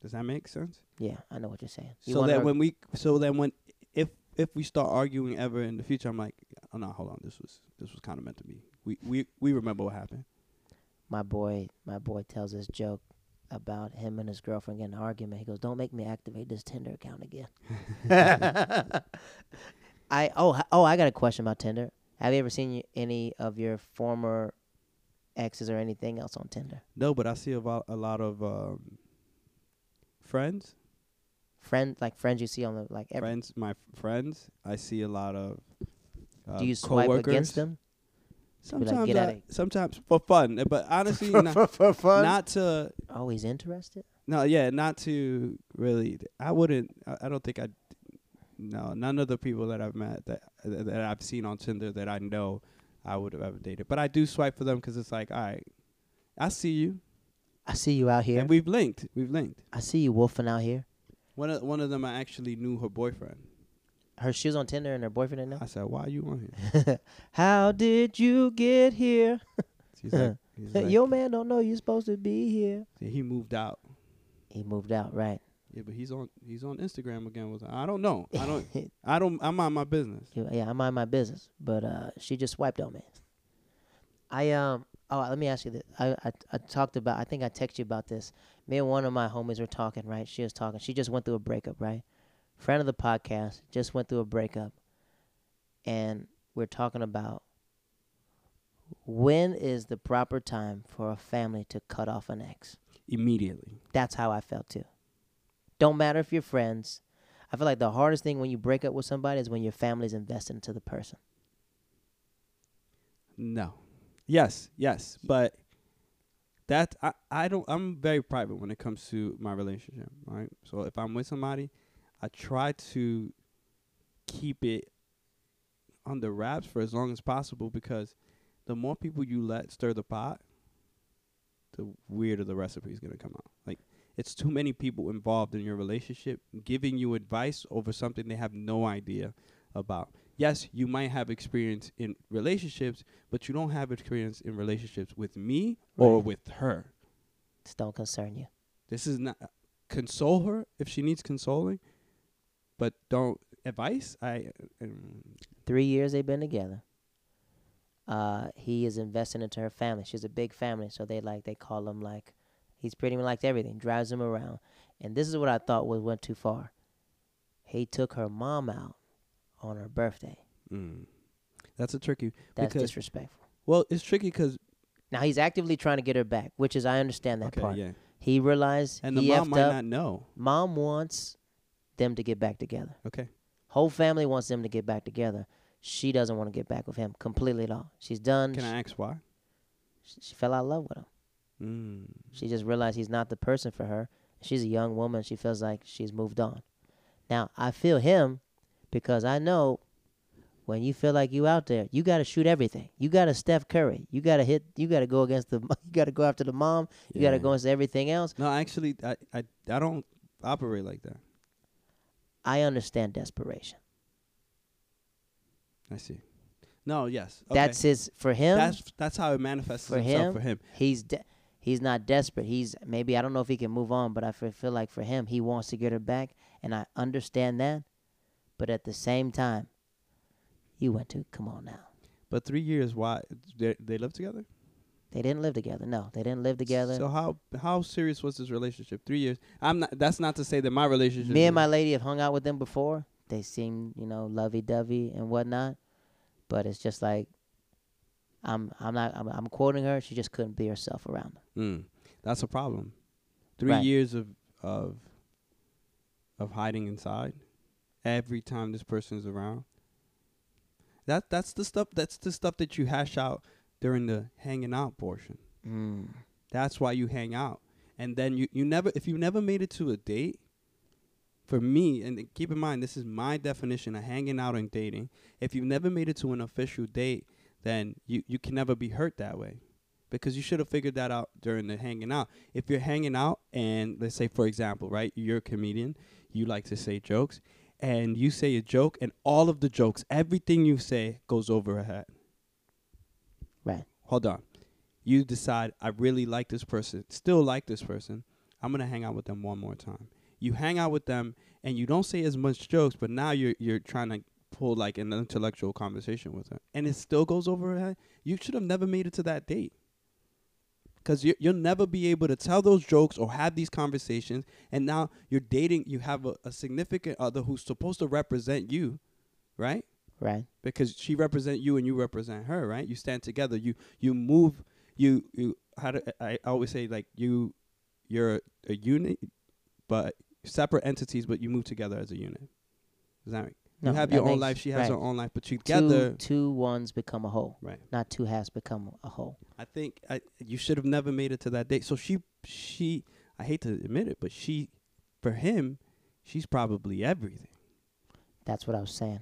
Does that make sense? Yeah, I know what you're saying. You so wanna- that when we, so that when, if if we start arguing ever in the future, I'm like, oh no, hold on, this was this was kind of meant to be. We we we remember what happened. my boy, my boy tells this joke about him and his girlfriend getting an argument. He goes, "Don't make me activate this Tinder account again." [LAUGHS] [LAUGHS] I oh oh I got a question about Tinder. Have you ever seen y- any of your former exes or anything else on Tinder? No, but I see a, vo- a lot of um, friends, Friend like friends you see on the like every. friends, my f- friends. I see a lot of. Uh, do you swipe coworkers. against them? like, Sometimes, "Get I- sometimes for fun, uh, but honestly, [LAUGHS] not, for fun. not to oh, he's interested. no, yeah, not to really. I wouldn't. I, I don't think I. No, none of the people that I've met that that I've seen on Tinder that I know, I would have ever dated. But I do swipe for them because it's like, all right, I see you, I see you out here. and we've linked. We've linked. I see you wolfing out here. One of one of them, I actually knew her boyfriend. Her she was on Tinder and her boyfriend didn't know. I said, "Why are you on here?" [LAUGHS] How did you get here? [LAUGHS] She's like, [LAUGHS] he's like Your man don't know you're supposed to be here. he moved out. He moved out, right? Yeah, but he's on he's on Instagram again with. I don't know. I don't [LAUGHS] I don't I'm on my business. Yeah, I mind my business, but uh, she just swiped on me. I um oh let me ask you this. I, I I talked about I think I texted you about this. Me and one of my homies were talking, right? She was talking. She just went through a breakup, right? Friend of the podcast just went through a breakup, and we're talking about when is the proper time for a family to cut off an ex. Immediately. That's how I felt too. Don't matter if you're friends. I feel like the hardest thing when you break up with somebody is when your family's invested into the person. No. Yes, yes. But that I, I don't I'm very private when it comes to my relationship, right? So if I'm with somebody, I try to keep it under wraps for as long as possible because the more people you let stir the pot, the weirder the recipe is gonna come out. Like it's too many people involved in your relationship giving you advice over something they have no idea about. Yes, you might have experience in relationships, but you don't have experience in relationships with me or with her. This don't concern you. This is not console her if she needs consoling, but don't advice. I um, Three years they've been together. Uh, he is investing into her family. She's a big family, so they like they call him like he's pretty much like everything. Drives him around, and this is what I thought was went too far. He took her mom out on her birthday. mm, that's a tricky. That's Because- disrespectful. Well, it's tricky because Now he's actively trying to get her back, which is I understand that okay, part. yeah, He realized and the mom might up. not know. Mom wants them to get back together. Okay, Whole family wants them to get back together. She doesn't want to get back with him completely at all. She's done. can I ask why? she, she fell out of love with him. Mm. She just realized he's not the person for her. She's a young woman. She feels like she's moved on. Now, I feel him because I know when you feel like you out there, you got to shoot everything. You got to Steph Curry. You got to hit. You got to go against the. [LAUGHS] You got to go after the mom. You got to go against everything else. No, actually, I, I I don't operate like that. I understand desperation. I see. No, yes, okay. That's his for him. that's that's how it manifests for itself him, for him. he's de- he's not desperate. He's maybe I don't know if he can move on, but I fe- feel like for him, he wants to get her back, and I understand that. But at the same time, you went to come on now. But three years, why they they live together? They didn't live together. No, they didn't live together. So how how serious was this relationship? Three years. I'm not. That's not to say that my relationship. Me and my lady have hung out with them before. They seem you know lovey dovey and whatnot, but it's just like. I'm I'm not I'm, I'm quoting her. She just couldn't be herself around them. Mm, that's a problem. Three Right. years of of of hiding inside. Every time this person is around. That that's the stuff. That's the stuff that you hash out during the hanging out portion. Mm. That's why you hang out. And then you, you never if you never made it to a date, for me, and keep in mind this is my definition of hanging out and dating. If you've never made it to an official date, then you, you can never be hurt that way. Because you should have figured that out during the hanging out. If you're hanging out and let's say for example, right, you're a comedian, you like to say jokes, and you say a joke and all of the jokes, everything you say goes over her head Right. hold on. You decide I really like this person, still like this person. I'm gonna hang out with them one more time. You hang out with them and you don't say as much jokes, but now you're you're trying to pull like an intellectual conversation with her, and it still goes over her head. You should have never made it to that date. Cause you you'll never be able to tell those jokes or have these conversations, and now you're dating. You have a, a significant other who's supposed to represent you, right? Right. because she represent you and you represent her, right? You stand together. You you move. You you how do I always say like you you're a unit, but separate entities, but you move together as a unit. Does that make No, you have your own life. She has her own life, but Two, together, two ones become a whole, right? not two halves become a whole. I think I, you should have never made it to that date. So she, she, I hate to admit it, but she, for him, she's probably everything. That's what I was saying.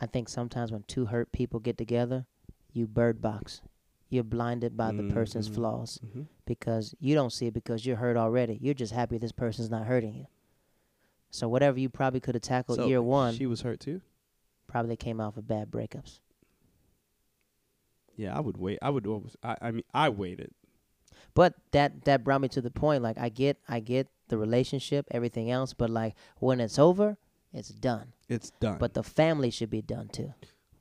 I think sometimes when two hurt people get together, you bird box. You're blinded by the person's Mhm. flaws Mm-hmm. because you don't see it because you're hurt already. You're just happy this person's not hurting you. So whatever you probably could have tackled So year one, she was hurt too. probably came off of bad breakups. Yeah, I would wait. I would. always- I, I mean, I waited. But that that brought me to the point. Like I get I get the relationship, everything else, but like when it's over, it's done. It's done. But the family should be done too.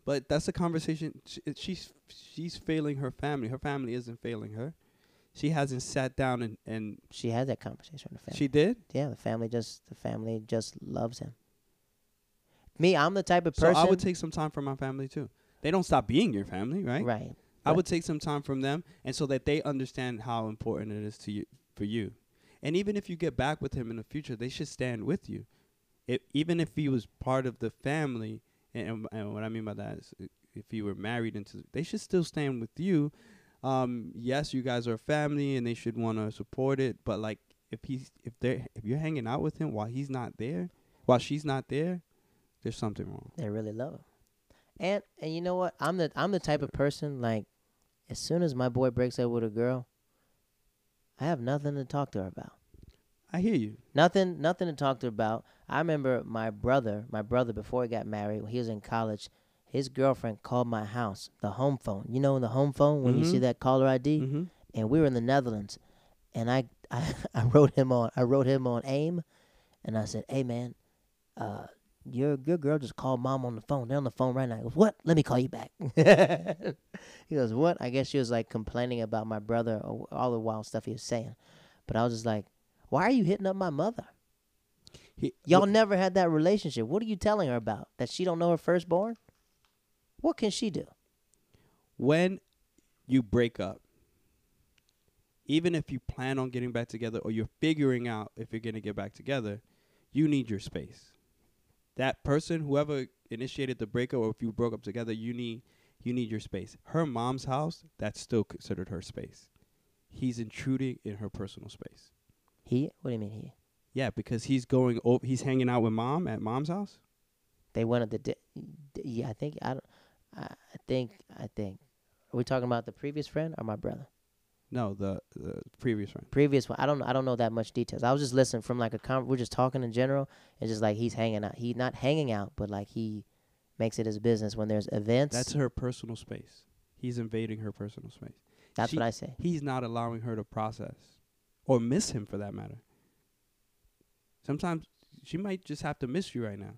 But that's a conversation. sh- it- She's she's failing her family. Her family isn't failing her. She hasn't sat down and and She had that conversation with the family. she did. yeah, the family just the family just loves him. Me, I'm the type of person. So. I would take some time from my family too. They don't stop being your family, right? right. I would take some time from them, and so that they understand how important it is to you for you. And even if you get back with him in the future, they should stand with you. If even if he was part of the family, and, and, and what I mean by that is, if you were married into, they should still stand with you. Um, yes, you guys are a family, and they should want to support it. But like, if he's if they if you're hanging out with him while he's not there, while she's not there, there's something wrong. They really love him. And and you know what? I'm the I'm the type of person like as soon as my boy breaks up with a girl, I have nothing to talk to her about. I hear you. Nothing nothing to talk to her about. I remember my brother, my brother before he got married, when he was in college, his girlfriend called my house, the home phone. You know the home phone when you see Mhm. that caller ID? Mm-hmm. and we were in the Netherlands, and I, [LAUGHS] I I wrote him on I wrote him on AIM, and I said, "Hey man, uh, your your girl just called mom on the phone. They're on the phone right now." He goes, "What? Let me call you back." [LAUGHS] he goes, "What?" I guess she was like complaining about my brother or all the wild stuff he was saying, but I was just like, "Why are you hitting up my mother? He, Y'all never had that relationship. What are you telling her about? That she don't know her firstborn? What can she do?" when you break up, even if you plan on getting back together or you're figuring out if you're going to get back together, you need your space. That person, whoever initiated the breakup or if you broke up together, you need you need your space. Her mom's house, that's still considered her space. He's intruding in her personal space. He? What do you mean he? Yeah, because he's going over he's hanging out with mom at mom's house. They went at the di- yeah. I think I, don't- I I think I think. Are we talking about the previous friend or my brother? No, the the previous friend. Previous one. I don't. I don't know that much details. I was just listening from like a con. We're just talking in general. and just like he's hanging out. He's not hanging out, but like he makes it his business when there's events. That's her personal space. He's invading her personal space. That's she- what I say. he's not allowing her to process or miss him for that matter. Sometimes she might just have to miss you right now.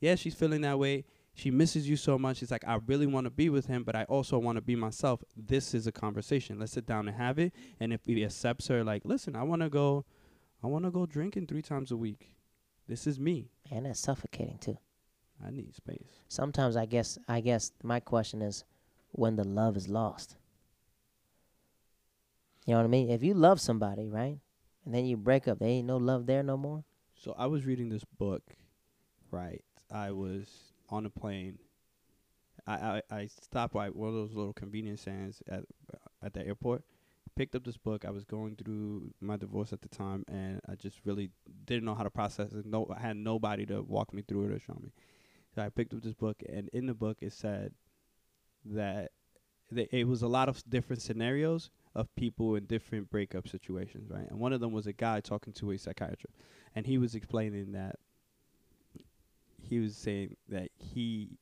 Yeah, she's feeling that way. She misses you so much. She's like, I really want to be with him, but I also want to be myself. This is a conversation. Let's sit down and have it. And if he accepts her, like, listen, I want to go, I want to go drinking three times a week. This is me. And that's suffocating too. I need space. Sometimes I guess. I guess my question is, when the love is lost. You know what I mean? If you love somebody, right, and then you break up, there ain't no love there no more. So I was reading this book, right? I was on a plane. I, I, stopped by one of those little convenience stands at at the airport. Picked up this book. I was going through my divorce at the time, and I just really didn't know how to process it. No, I had nobody to walk me through it or show me. So I picked up this book, and in the book it said that th- it was a lot of different scenarios of people in different breakup situations, right? And one of them was a guy talking to a psychiatrist and he was explaining that he was saying that he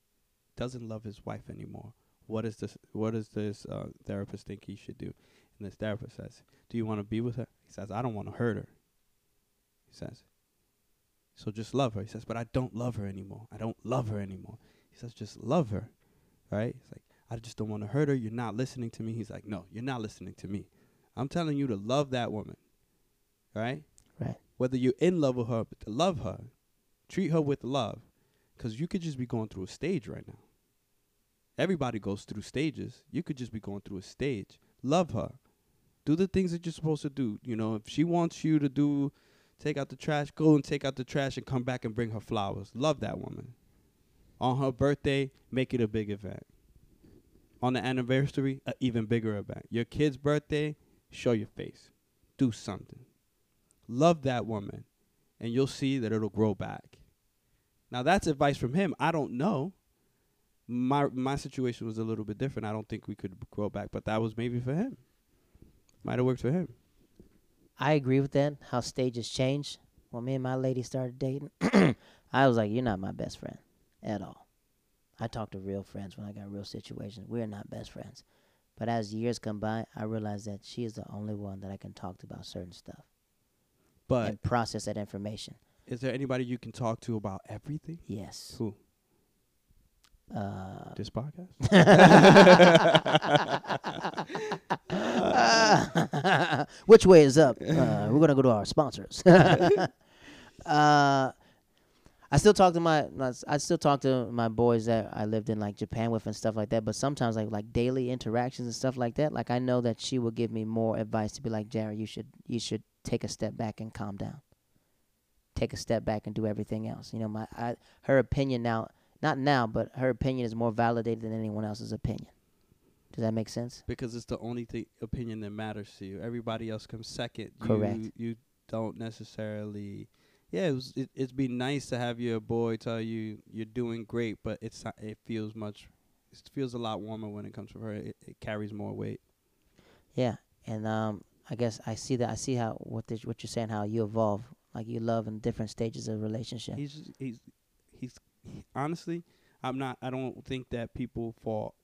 doesn't love his wife anymore. What is this? What does this uh, therapist think he should do? And this therapist says, "Do you want to be with her?" He says, "I don't want to hurt her." He says, "So just love her." He says, "But I don't love her anymore. I don't love her anymore." He says, "Just love her." Right? It's like, "I just don't want to hurt her. You're not listening to me." He's like, "No, you're not listening to me. I'm telling you to love that woman." Right? Right. whether you're in love with her, but to love her, treat her with love, because you could just be going through a stage right now. Everybody goes through stages. You could just be going through a stage. Love her. Do the things that you're supposed to do. You know, if she wants you to do, take out the trash, go and take out the trash and come back and bring her flowers. Love that woman. On her birthday, make it a big event. On the anniversary, an even bigger event. Your kid's birthday, show your face. Do something. Love that woman, and you'll see that it'll grow back. Now that's advice from him. I don't know. My my situation was a little bit different. I don't think we could grow back, but that was maybe for him. Might have worked for him. I agree with that. How stages change. When me and my lady started dating, [CLEARS THROAT] I was like, "You're not my best friend at all." I talk to real friends when I got real situations. We're not best friends. But as years come by, I realize that she is the only one that I can talk to about certain stuff But and process that information. Is there anybody you can talk to about everything? Yes. Who? Uh, This podcast? [LAUGHS] [LAUGHS] Which way is up? Uh, we're gonna go to our sponsors. [LAUGHS] uh, I still talk to my, my- I still talk to my boys that I lived in like Japan with and stuff like that. But sometimes like like daily interactions and stuff like that. Like I know that she will give me more advice to be like, Jared, you should you should take a step back and calm down. Take a step back and do everything else. You know, my I, her opinion now, not now, but her opinion is more validated than anyone else's opinion. Does that make sense? because it's the only thing opinion that matters to you. Everybody else comes second. Correct. You, you don't necessarily. Yeah, it was. It, it'd be nice to have your boy tell you you're doing great, but it's not, it feels much. It feels a lot warmer when it comes from her. It, it carries more weight. Yeah, and um, I guess I see that. I see how what this, what you're saying, how you evolve, like you love in different stages of relationship. He's he's he's he, honestly, I'm not. I don't think that people fall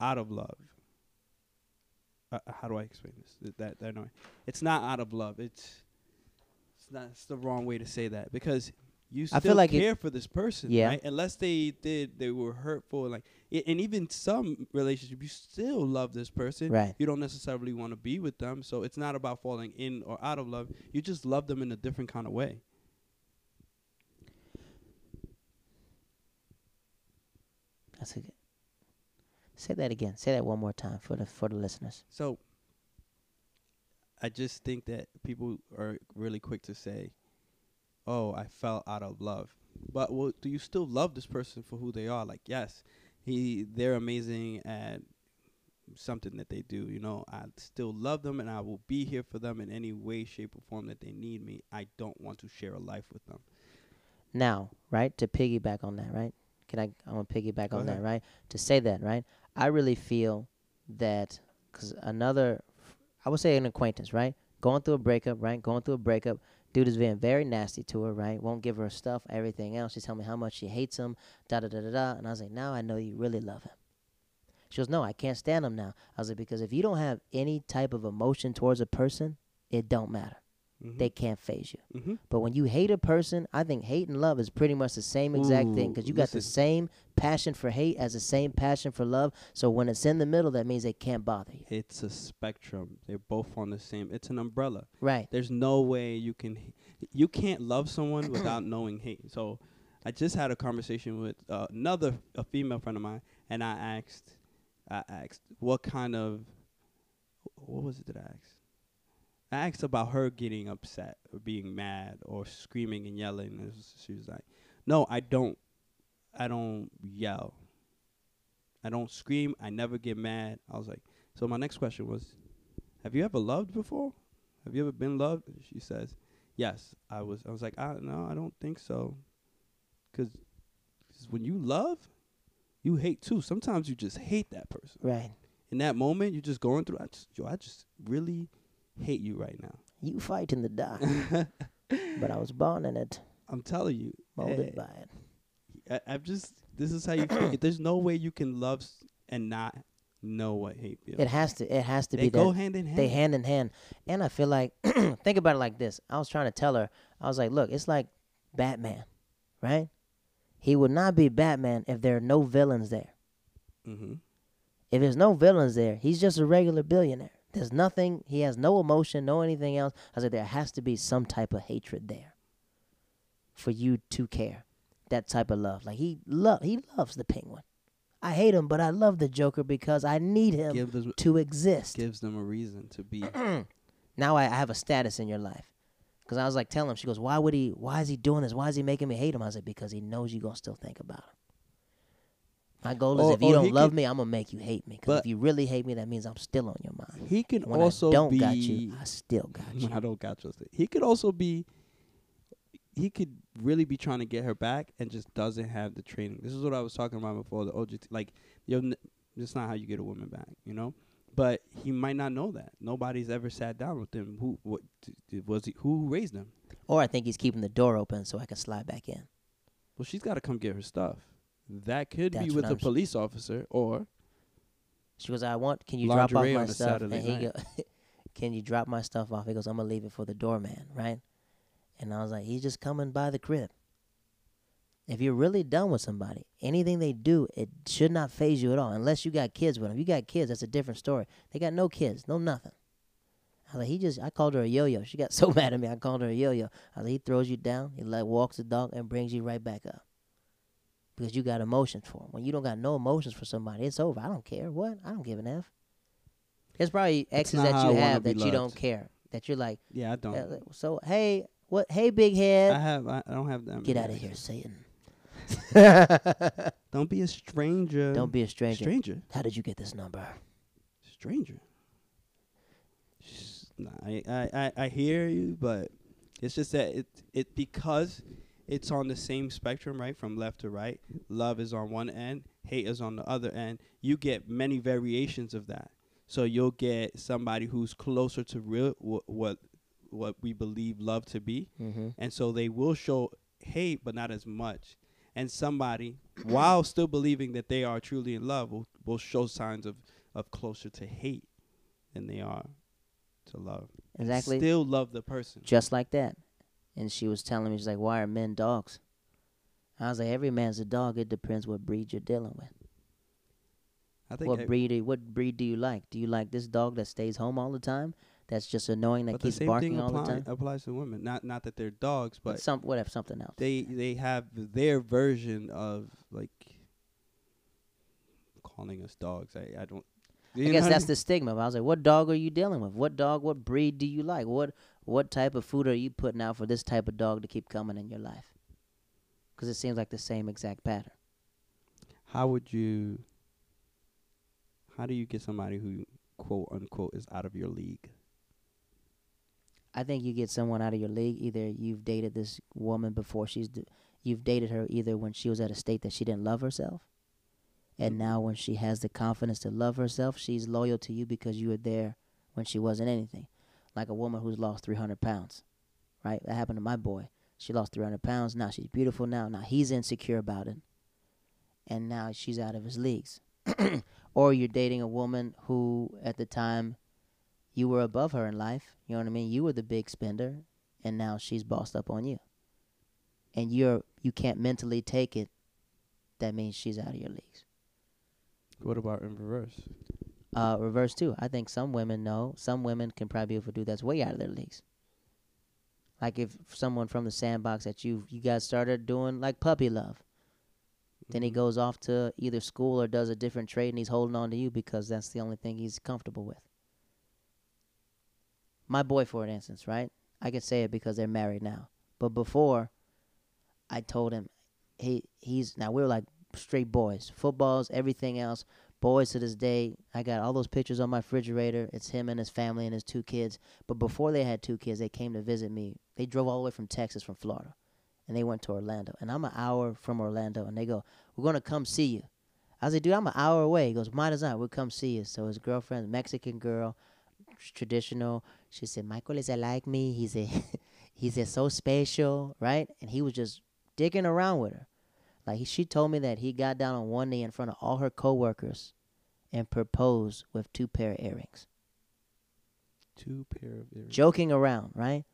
out of love. Uh, how do I explain this? That that annoying. It's not out of love. It's it's not. It's the wrong way to say that because you I still feel like it- care for this person, Yeah. right? Unless they did, they were hurtful, like, i- and even some relationship, you still love this person. Right. You don't necessarily want to be with them, so it's not about falling in or out of love. You just love them in a different kind of way. That's a good. Say that again. Say that one more time for the for the listeners. So I just think that people are really quick to say, "Oh, I fell out of love." But well, do you still love this person for who they are? Like, yes, he they're amazing at something that they do. You know, I still love them and I will be here for them in any way, shape, or form that they need me. I don't want to share a life with them. Now, right to piggyback on that, right? Can I? I want to piggyback Go on ahead. that, right? To say that, right? I really feel that because another, I would say an acquaintance, right? Going through a breakup, right? Going through a breakup. Dude is being very nasty to her, right? Won't give her stuff, everything else. She's telling me how much she hates him, da da da da da. And I was like, now I know you really love him. She goes, no, I can't stand him now. I was like, because if you don't have any type of emotion towards a person, it don't matter. Mm-hmm. They can't faze you. mm-hmm. But when you hate a person, I think hate and love is pretty much the same exact thing because you got the same passion for hate as the same passion for love. So when it's in the middle, that means they can't bother you. It's a spectrum. They're both on the same. It's an umbrella. Right. There's no way you can you can't love someone without [CLEARS THROAT] knowing hate. So I just had a conversation with uh, another a female friend of mine and I asked I asked what kind of what was it that I asked? I asked about her getting upset or being mad or screaming and yelling and she was like, "No, I don't I don't yell. I don't scream. I never get mad." I was like, "So my next question was, have you ever loved before? Have you ever been loved?" She says, "Yes." I was. I was like, "I no, I don't think so." Because when you love, you hate too. Sometimes you just hate that person. Right. In that moment, you're just going through. I just, yo, I just really hate you right now. You fight in the dark, [LAUGHS] but I was born in it, I'm telling you, molded eh, by it. I, I'm just. This is how you. feel. There's no way you can love and not know what hate feels. It has to. It has to they be They go that. hand in hand. They hand in hand. And I feel like, [CLEARS THROAT] think about it like this. I was trying to tell her, I was like, look, it's like Batman, right? He would not be Batman if there are no villains there. mm-hmm. If there's no villains there, he's just a regular billionaire. There's nothing. He has no emotion, no anything else. I said there has to be some type of hatred there for you to care. That type of love, like he love, he loves the Penguin. I hate him, but I love the Joker because I need him them, to exist. gives them a reason to be. [CLEARS THROAT] now I, I have a status in your life. Because I was like telling him, she goes, "Why would he? Why is he doing this? Why is he making me hate him?" I like, "Because he knows you gonna still think about him." My goal is Or- if you don't love could- me, I'm gonna make you hate me. Because if you really hate me, that means I'm still on your mind. He can When also I don't be. got you, I still got [LAUGHS] you. I don't got you. He could also be. He could really be trying to get her back and just doesn't have the training. This is what I was talking about before the OJT. Like, yo, n- that's not how you get a woman back, you know. But he might not know that. Nobody's ever sat down with him. Who? What? was he? Who raised him? Or I think he's keeping the door open so I can slide back in. Well, she's got to come get her stuff. That could That's be with a police officer or She goes, I want. Can you drop off my stuff? Saturday and he night. go, [LAUGHS] Can you drop my stuff off? He goes, I'm gonna leave it for the doorman, right? And I was like, he's just coming by the crib. If you're really done with somebody, anything they do, it should not faze you at all, unless you got kids with them. You got kids, that's a different story. They got no kids, no nothing. I was like, he just, I called her a yo-yo. She got [LAUGHS] so mad at me. I called her a yo-yo. I was like, he throws you down, he like walks the dog and brings you right back up. Because you got emotions for him. When you don't got no emotions for somebody, it's over. I don't care. What? I don't give an F. There's probably exes that you have that you don't care. That you're like, yeah, I don't. uh, so hey, what? Hey, big head, I have. I, I don't have that. get out of here. Satan. [LAUGHS] Don't be a stranger. Don't be a stranger. stranger. How did you get this number? stranger. Nah, I, I, I, I hear you, but it's just that it it because it's on the same spectrum, right, from left to right. Love is on one end, hate is on the other end. You get many variations of that. So you'll get somebody who's closer to real wh- what what we believe love to be, Mm-hmm. and so they will show hate, but not as much. And somebody, [COUGHS] while still believing that they are truly in love, will, will show signs of, of closer to hate than they are to love. Exactly. Still love the person. Just like that. And she was telling me, she's like, why are men dogs? I was like, every man's a dog. It depends what breed you're dealing with. I think. What breed? What breed do you like? Do you like this dog that stays home all the time? That's just annoying. That keeps barking all the time. applies to women. Not not that they're dogs, But but some whatever, something else. they they have their version of like calling us dogs. I I don't. I guess that's mean? the stigma. I was like, what dog are you dealing with? What dog? What breed do you like? What what type of food are you putting out for this type of dog to keep coming in your life? Because it seems like the same exact pattern. How would you? How do you get somebody who quote unquote is out of your league? I think you get someone out of your league. Either you've dated this woman before she's, d- you've dated her either when she was at a state that she didn't love herself, and mm-hmm. now when she has the confidence to love herself, she's loyal to you because you were there when she wasn't anything. Like a woman who's lost 300 pounds, right? That happened to my boy. She lost 300 pounds. Now she's beautiful. Now, now he's insecure about it, and now she's out of his leagues. [CLEARS THROAT] or you're dating a woman who, at the time, you were above her in life. You know what I mean? You were the big spender, and now she's bossed up on you. And you're you can't mentally take it. That means she's out of your leagues. What about in reverse? Uh, reverse too. I think some women know. Some women can probably be able to do that's way out of their leagues. Like if someone from the sandbox that you you guys started doing like puppy love, then he Mhm. goes off to either school or does a different trade, and he's holding on to you because that's the only thing he's comfortable with. My boy, for instance, right? I can say it because they're married now. But before, I told him, he he's now we were like straight boys, footballs, everything else. Boys to this day, I got all those pictures on my refrigerator. It's him and his family and his two kids. But before they had two kids, they came to visit me. They drove all the way from Texas, from Florida, and they went to Orlando. And I'm an hour from Orlando, and they go, "We're gonna come see you." I was like, "Dude, I'm an hour away." He goes, "Might as well. We'll come see you." So his girlfriend, Mexican girl, traditional. She said, "Michael is like me. He's a, [LAUGHS] he's a so special, right?" And he was just digging around with her. Like he, she told me that he got down on one knee in front of all her coworkers and proposed with two pair of earrings, Two pair of earrings. joking around, right?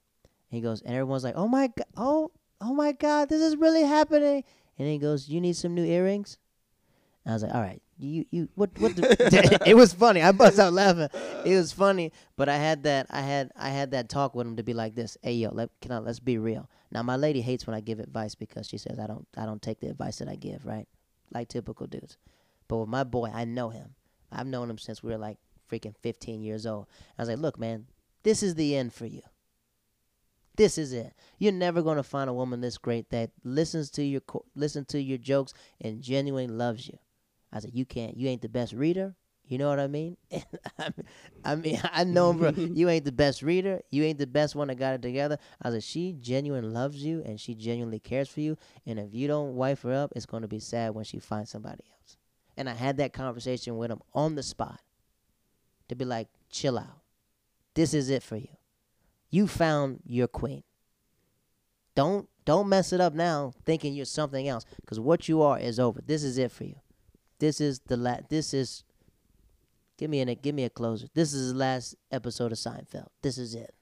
He goes, and everyone's like, "Oh my god, oh, oh my god, this is really happening!" And he goes, "You need some new earrings?" And I was like, "All right, you, you, what, what?" The [LAUGHS] it was funny. I bust out laughing. It was funny, but I had that, I had, I had that talk with him to be like this. Hey, yo, let, can I, let's be real. Now, my lady hates when I give advice because she says I don't, I don't take the advice that I give, right? Like typical dudes. But with my boy, I know him. I've known him since we were like freaking 15 years old. I was like, look, man, this is the end for you. This is it. You're never gonna find a woman this great that listens to your listen to your jokes and genuinely loves you. I said, you can't. You ain't the best reader. You know what I mean? [LAUGHS] I mean, I [LAUGHS] know, bro. [LAUGHS] you ain't the best reader. You ain't the best one that got it together. I said, she genuinely loves you and she genuinely cares for you. And if you don't wife her up, it's going to be sad when she finds somebody else. And I had that conversation with him on the spot to be like, chill out. This is it for you. You found your queen. Don't don't mess it up now thinking you're something else because what you are is over. This is it for you. This is the la- this is give me a give me a closer. This is the last episode of Seinfeld. This is it.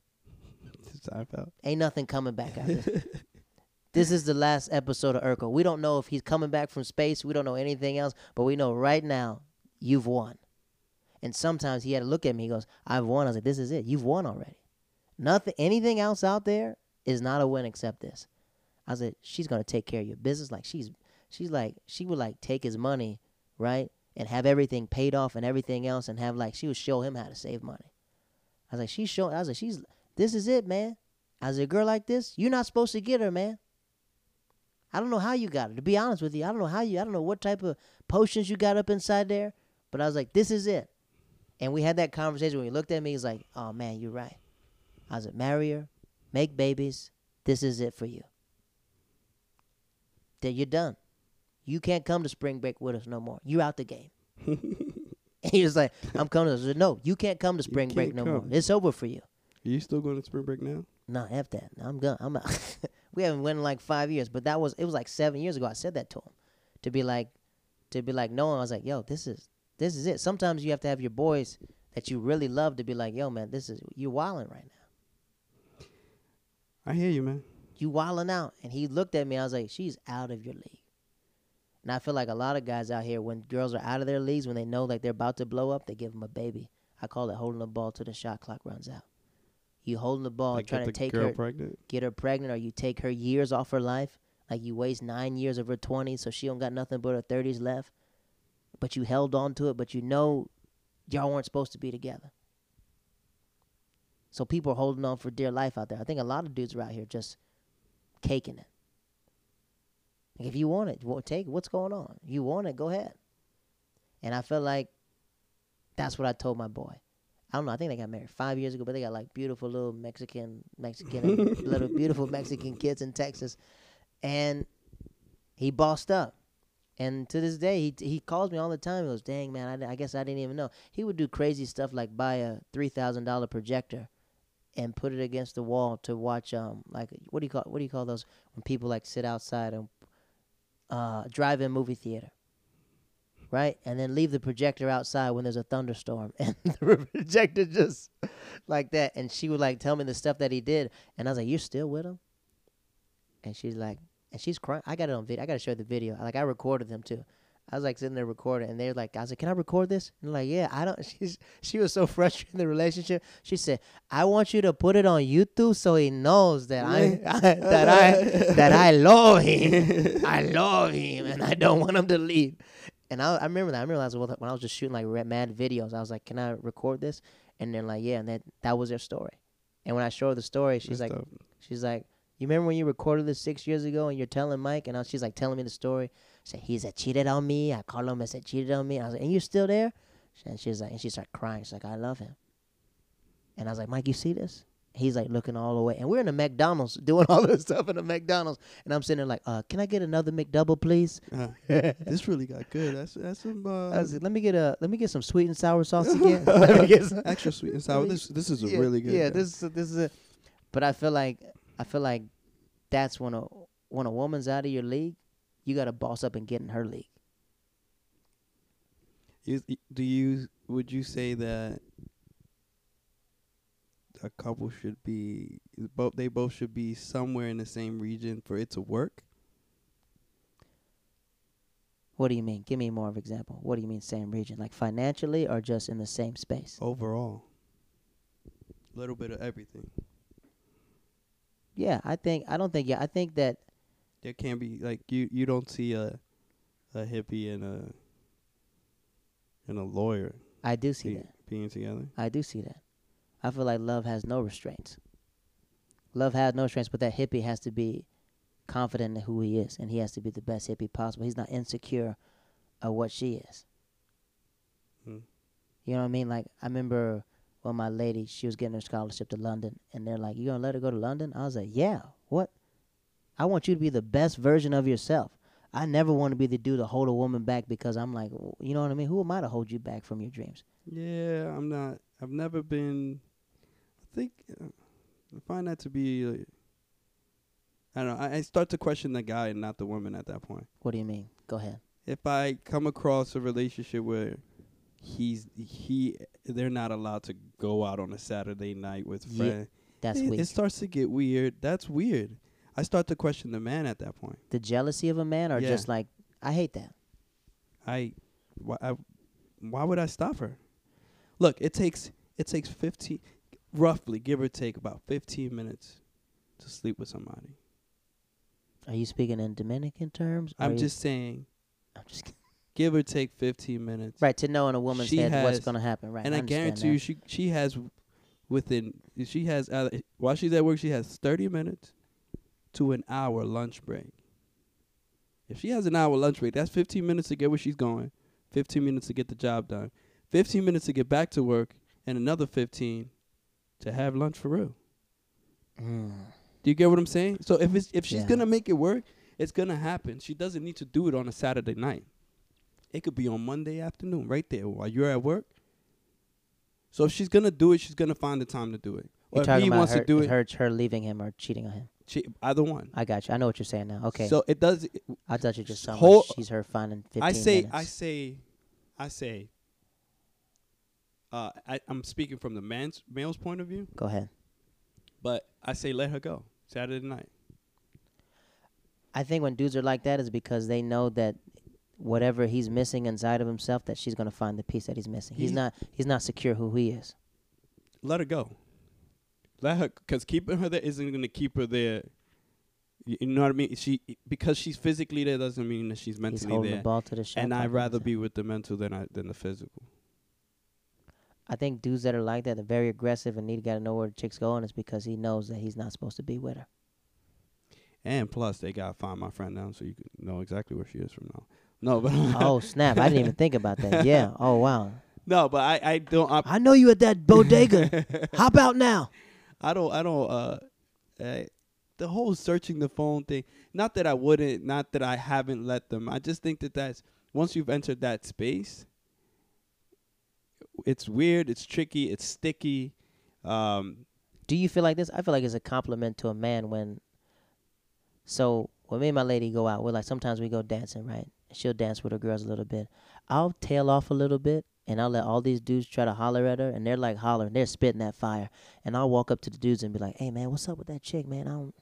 [LAUGHS] Seinfeld. Ain't nothing coming back after this. [LAUGHS] This is the last episode of Urkel. We don't know if he's coming back from space. We don't know anything else, but we know right now you've won. And sometimes he had to look at me. He goes, "I've won." I was like, "This is it. You've won already. Nothing, anything else out there is not a win except this." I said, "She's gonna take care of your business. Like she's, she's like, she would like take his money, right, and have everything paid off and everything else, and have like she would show him how to save money." I was like, "She's showing." I was like, "She's, this is it, man." I was a girl like this, you're not supposed to get her, man. I don't know how you got her. To be honest with you, I don't know how you. I don't know what type of potions you got up inside there, but I was like, this is it. And we had that conversation when he looked at me. He's like, "Oh man, you're right." I was like, "Marry her, make babies. This is it for you. Then you're done. You can't come to spring break with us no more. You're out the game." [LAUGHS] and he was like, "I'm coming." I said, "No, you can't come to spring break no more. It's over for you." Are you still going to spring break now? No, f that. I'm gone. I'm out. [LAUGHS] we haven't went in like five years, but that was it was like seven years ago. I said that to him, to be like, to be like, no. I was like, yo, this is this is it. Sometimes you have to have your boys that you really love to be like, yo, man, this is you wilding right now. I hear you, man. You wilding out. And he looked at me. I was like, she's out of your league. And I feel like a lot of guys out here, when girls are out of their leagues, when they know like they're about to blow up, they give them a baby. I call it holding the ball till the shot clock runs out. You holding the ball, like trying to take her, pregnant. get her pregnant or you take her years off her life like you waste nine years of her 20s so she don't got nothing but her 30s left but you held on to it but you know y'all weren't supposed to be together so people are holding on for dear life out there i think a lot of dudes are out here just caking it like if you want it well, take it what's going on you want it go ahead and i feel like that's what i told my boy I don't know. I think they got married five years ago, but they got like beautiful little Mexican, Mexican, [LAUGHS] little beautiful Mexican kids in Texas, and he bossed up. And to this day, he he calls me all the time. He goes, "Dang man, I, I guess I didn't even know." He would do crazy stuff like buy a three thousand dollar projector, and put it against the wall to watch um like what do you call what do you call those when people like sit outside and uh drive-in movie theater right? And then leave the projector outside when there's a thunderstorm, [LAUGHS] and the projector just like that. And she would like tell me the stuff that he did, and I was like, "You're still with him?" And she's like, and she's crying. I got it on video. I got to show the video. Like I recorded them too. I was like sitting there recording, and they're like, I was like, "Can I record this?" And like, "Yeah." I don't. [LAUGHS] She's she was so frustrated in the relationship. She said, "I want you to put it on YouTube so he knows that I, [LAUGHS] I that I that I [LAUGHS] love him. I love him, and I don't want him to leave." And I, I remember that. I remember that when I was just shooting like red mad videos. I was like, "Can I record this?" And they're like, "Yeah." And that that was their story. And when I showed her the story, she's That's like, dope. she's like, "You remember when you recorded this six years ago and you're telling Mike?" And I, she's like telling me the story. Said, "He's a cheated on me. I called him and said, cheated on me." I was like, "And you're still there?" And she's like, and she started crying. She's like, "I love him." And I was like, "Mike, you see this?" He's like looking all the way, and we're in the McDonald's [LAUGHS] doing all this stuff in the McDonald's, and I'm sitting there like, "Uh, can I get another McDouble, please?" Uh, this really got [LAUGHS] good. That's that's some uh, I was like, let me get a let me get some sweet and sour sauce again. [LAUGHS] let me get some. extra sweet and sour. This this is a yeah, really good. Yeah, guy. this is this is a, but I feel like I feel like that's when a when a woman's out of your league, you got to boss up and get in her league. Is, do you would you say that a couple should be both they both should be somewhere in the same region for it to work? What do you mean? Give me more of example. What do you mean same region? Like financially or just in the same space? Overall. A little bit of everything. Yeah, I think I don't think yeah, I think that There can't be like you you don't see a a hippie and a and a lawyer I do see be- that. being together. I do see that. I feel like love has no restraints. Love has no restraints, but that hippie has to be confident in who he is, and he has to be the best hippie possible. He's not insecure of what she is. Hmm. You know what I mean? Like I remember when my lady, she was getting her scholarship to London, and they're like, "You gonna let her go to London?" I was like, "Yeah." What? I want you to be the best version of yourself. I never want to be the dude to hold a woman back because I'm like, you know what I mean? Who am I to hold you back from your dreams? Yeah, I'm not. I've never been. I think uh, I find that to be. Like, I don't know. I, I start to question the guy and not the woman at that point. What do you mean? Go ahead. If I come across a relationship where he's he they're not allowed to go out on a Saturday night with Yeah, friends, That's it, weak. it starts to get weird. That's weird. I start to question the man at that point. the jealousy of a man, or Yeah. just like, I hate that. I why I, why would I stop her? Look, it takes it takes 15 roughly give or take about 15 minutes to sleep with somebody. Are you speaking in Dominican terms? or I'm you- just saying I'm just kidding. give or take 15 minutes. right to know in a woman's She head what's has- gonna happen. Right, and I, understand guarantee you she she has within she has uh, while she's at work she has 30 minutes to an hour lunch break. If she has an hour lunch break, that's 15 minutes to get where she's going, 15 minutes to get the job done, 15 minutes to get back to work, and another 15 to have lunch for real. Mm. Do you get what I'm saying? So if it's if she's Yeah. gonna make it work, it's gonna happen. She doesn't need to do it on a Saturday night. It could be on Monday afternoon, right there while you're at work. So if she's gonna do it, she's gonna find the time to do it. Or You're if he about wants her, to do it, her, her leaving him or cheating on him. She, either one. I got you. I know what you're saying now. Okay. So it does. I thought you just saw whole- she's her finding 15 I say, minutes. I say, I say. Uh, I, I'm speaking from the man's male's point of view, Go ahead. but I say let her go Saturday night. I think when dudes are like that is because they know that whatever he's missing inside of himself, that she's gonna find the piece that he's missing. He's He- not. He's not secure who he is. let her go. Let her, because keeping her there isn't going to keep her there. You, know what I mean? She because she's physically there doesn't mean that she's He's mentally holding there. the ball to the shot. And I'd rather be with the mental than I than the physical. I think dudes that are like that, they're very aggressive and need to got to know where the chick's going. Is because he knows that he's not supposed to be with her. And plus, they gotta find my friend now, so you can know exactly where she is from now. No, but [LAUGHS] oh snap! I didn't even think about that. [LAUGHS] Yeah. Oh wow. no, but I I don't I, I know you at that [LAUGHS] bodega. Hop out now. I don't I don't uh, uh the whole searching the phone thing. Not that I wouldn't, not that I haven't let them. I just think that that's once you've entered that space, it's weird, it's tricky, it's sticky. Um, Do you feel like this? I feel like it's a compliment to a man when. So when me and my lady go out, we're like sometimes we go dancing, right? She'll dance with her girls a little bit. I'll tail off a little bit, and I'll let all these dudes try to holler at her, and they're like hollering, they're spitting that fire, and I'll walk up to the dudes and be like, "Hey man, what's up with that chick, man? I don't."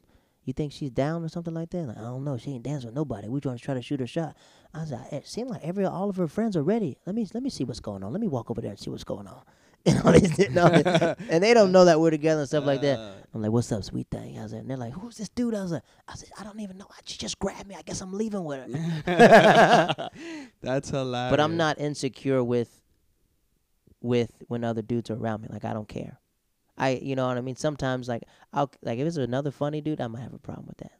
You think she's down or something like that? Like, I don't know. She ain't dancing with nobody. We trying to try to shoot her shot. I was like, it seemed like every all of her friends are ready. Let me let me see what's going on. Let me walk over there and see what's going on. [LAUGHS] And all these, you know, [LAUGHS] and they don't know that we're together and stuff like that. uh, I'm like, "What's up, sweet thing?" I was like, and they're like, "Who's this dude?" I was like, "I said, I don't even know. She just grabbed me. I guess I'm leaving with her." [LAUGHS] That's hilarious. but I'm not insecure with with when other dudes are around me. Like I don't care. I, you know what I mean. Sometimes, like I'll like if it's another funny dude, I might have a problem with that.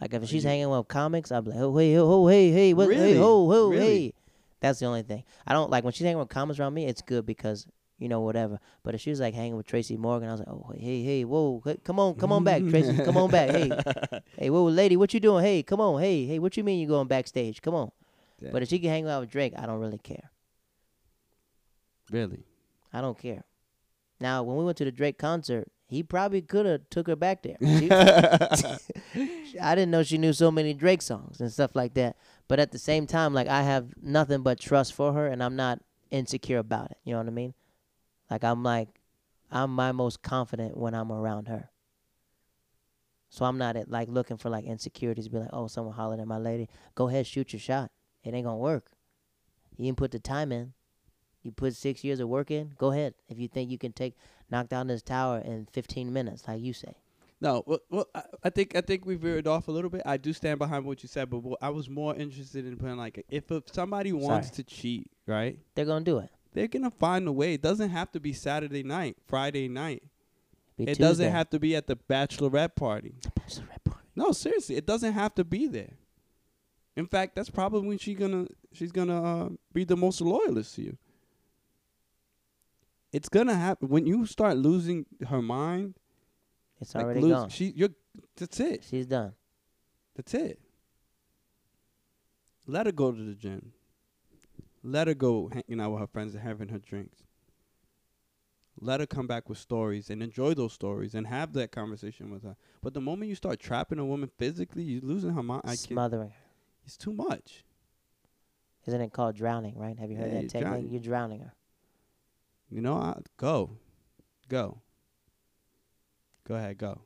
Like if Are she's you- hanging with comics, I'll be like, "Oh hey, oh, oh hey, hey, what, Really? hey, oh, oh, Really? hey." That's the only thing. I don't like when she's hanging with comics around me. It's good because you know whatever. But if she was like hanging with Tracy Morgan, I was like, "Oh hey, hey, whoa, hey, come on, come on back, Tracy, [LAUGHS] come on back, hey, hey, whoa, lady, what you doing? Hey, come on, hey, hey, what you mean you going backstage? Come on." Yeah. But if she can hang out with Drake, I don't really care. Really. I don't care. Now, when we went to the Drake concert, he probably could have took her back there. [LAUGHS] She- [LAUGHS] I didn't know she knew so many Drake songs and stuff like that. But at the same time, like I have nothing but trust for her, and I'm not insecure about it. You know what I mean? Like I'm like, I'm my most confident when I'm around her. So I'm not at, like looking for like insecurities. Be like, oh, someone hollered at my lady. Go ahead, shoot your shot. It ain't gonna work. You didn't put the time in. You put six years of work in. Go ahead. If you think you can take knock down this tower in 15 minutes, like you say. No, well, well I, I think I think we veered off a little bit. I do stand behind what you said, but what I was more interested in putting like if a, somebody wants Sorry. to cheat, right? They're gonna do it. They're gonna find a way. It doesn't have to be Saturday night, Friday night. Be it doesn't have to be at the bachelorette party. Bachelorette party. No, seriously, it doesn't have to be there. In fact, that's probably when she gonna she's gonna uh, be the most loyalist to you. It's gonna happen when you start losing her mind. It's like already lose- gone. She, you're, that's it. She's done. That's it. Let her go to the gym. Let her go hanging out with her friends and having her drinks. Let her come back with stories and enjoy those stories and have that conversation with her. But the moment you start trapping a woman physically, you're losing her mind. I. Smothering her. It's too much. Isn't it called drowning, right? Have you heard Yeah, that you're technique? drowning. You're drowning her. You know, I, go, go. Go ahead, go.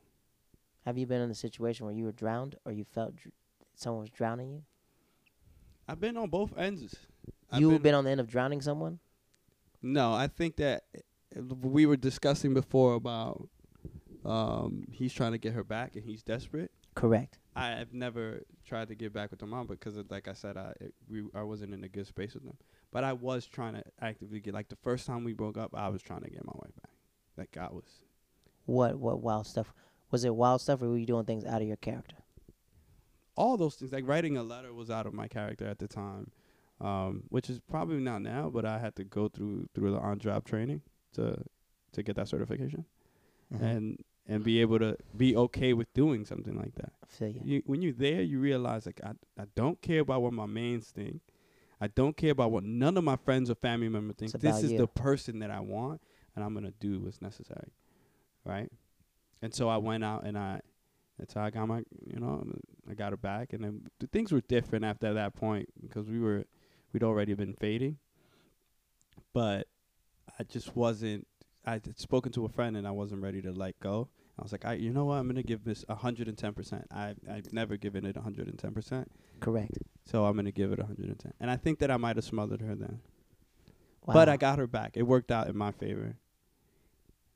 Have you been in a situation where you were drowned or you felt dr- someone was drowning you? I've been on both ends. You've been, on the end of drowning someone? No, I think that uh, we were discussing before about um, he's trying to get her back and he's desperate. Correct. I have never tried to get back with the mom because, of, like I said, I it, we I wasn't in a good space with them. But I was trying to actively get. Like the first time we broke up, I was trying to get my wife back. Like I was. What what wild stuff? Was it wild stuff or were you doing things out of your character? all those things like writing a letter was out of my character at the time um, which is probably not now but i had to go through through the on-job training to to get that certification Mm-hmm. and and be able to be okay with doing something like that you. you, when you're there you realize like I, I don't care about what my mains think i don't care about what none of my friends or family members think. It's this is you. the person that i want and i'm gonna do what's necessary right? And so i went out and i that's how i got my you know i got her back. And then the things were different after that point because we were we'd already been fading. But i just wasn't i had spoken to a friend and i wasn't ready to let go I was like, I, you know what? I'm gonna give this 110. percent I I've never given it 110. percent Correct. So I'm gonna give it 110. And I think that I might have smothered her then, Wow. but I got her back. It worked out in my favor.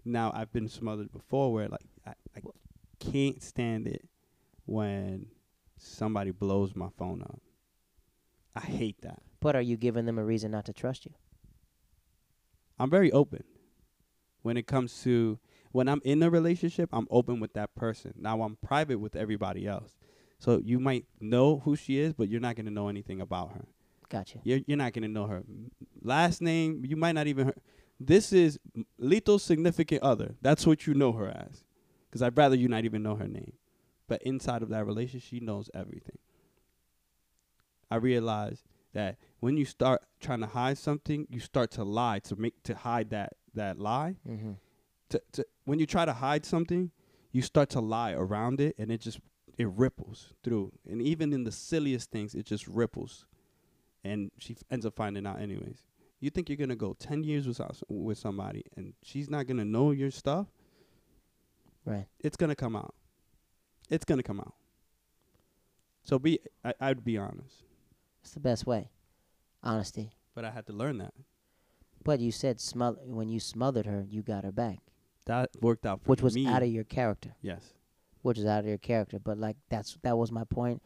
Now I've been smothered before, where like I, I can't stand it when somebody blows my phone up. I hate that. But are you giving them a reason not to trust you? I'm very open when it comes to when I'm in a relationship. I'm open with that person. Now I'm private with everybody else. So you might know who she is, but you're not gonna know anything about her. Gotcha. You're you're not gonna know her last name. You might not even. Her. This is Lito's significant other. That's what you know her as. Because I'd rather you not even know her name. But inside of that relationship, she knows everything. I realize that when you start trying to hide something, you start to lie to make to hide that that lie. Mm-hmm. To, to when you try to hide something, you start to lie around it, and it just it ripples through. And even in the silliest things, it just ripples, and she f- ends up finding out anyways. You think you're gonna go ten years with some- with somebody, and she's not gonna know your stuff? Right. It's gonna come out. It's gonna come out. So be I, I'd be honest, It's the best way. Honesty. but I had to learn that. But you said smother when you smothered her, you got her back, That worked out for which was me. out of your character. yes, Which is out of your character. But like that's that was my point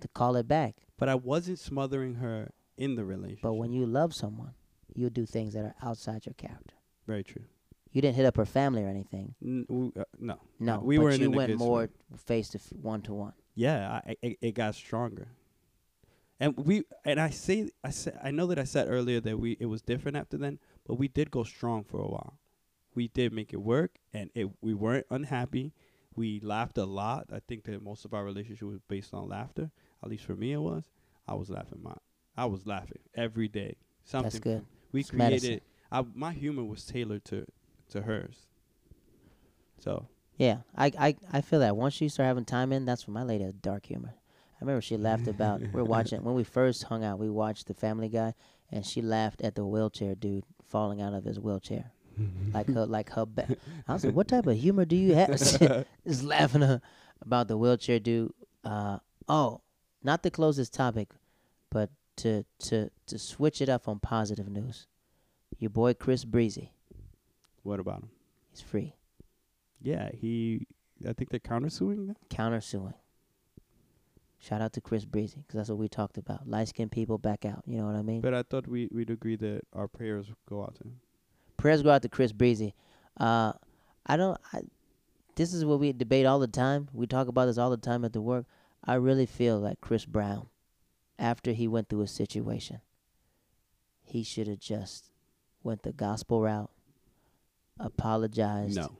to call it back. but I wasn't smothering her in the relationship. But when you love someone, you'll do things that are outside your character. very true. You didn't hit up her family or anything. N- w- uh, no, No, we but weren't you went more face to one to one. Yeah, I, it, it got stronger. And we and I say I said I know that I said earlier that we it was different after then, but we did go strong for a while. We did make it work, and it we weren't unhappy. We laughed a lot. I think that most of our relationship was based on laughter. At least for me, it was. I was laughing my I was laughing every day. Something That's good. we It's created. I, my humor was tailored to to hers. So Yeah, I, I I feel that once you start having time in, that's when my lady has dark humor. I remember she laughed about we're watching when we first hung out. We watched The Family Guy, and she laughed at the wheelchair dude falling out of his wheelchair, like her like her back. I was like, "What type of [LAUGHS] humor do you have?" [LAUGHS] [LAUGHS] Just laughing uh, about the wheelchair dude. Uh, oh, not to close this topic, but to to to switch it up on positive news. Your boy Chris Breezy, what about him? he's free, Yeah, he. I think they're countersuing them. countersuing. Shout out to Chris Breezy because that's what we talked about. Light skinned people back out. You know what I mean? But I thought we we'd agree that our prayers go out to him. Prayers go out to Chris Breezy. Uh, I don't. I, this is what we debate all the time. We talk about this all the time at the work. I really feel like Chris Brown, after he went through a situation, he should have just went the gospel route, apologized, No,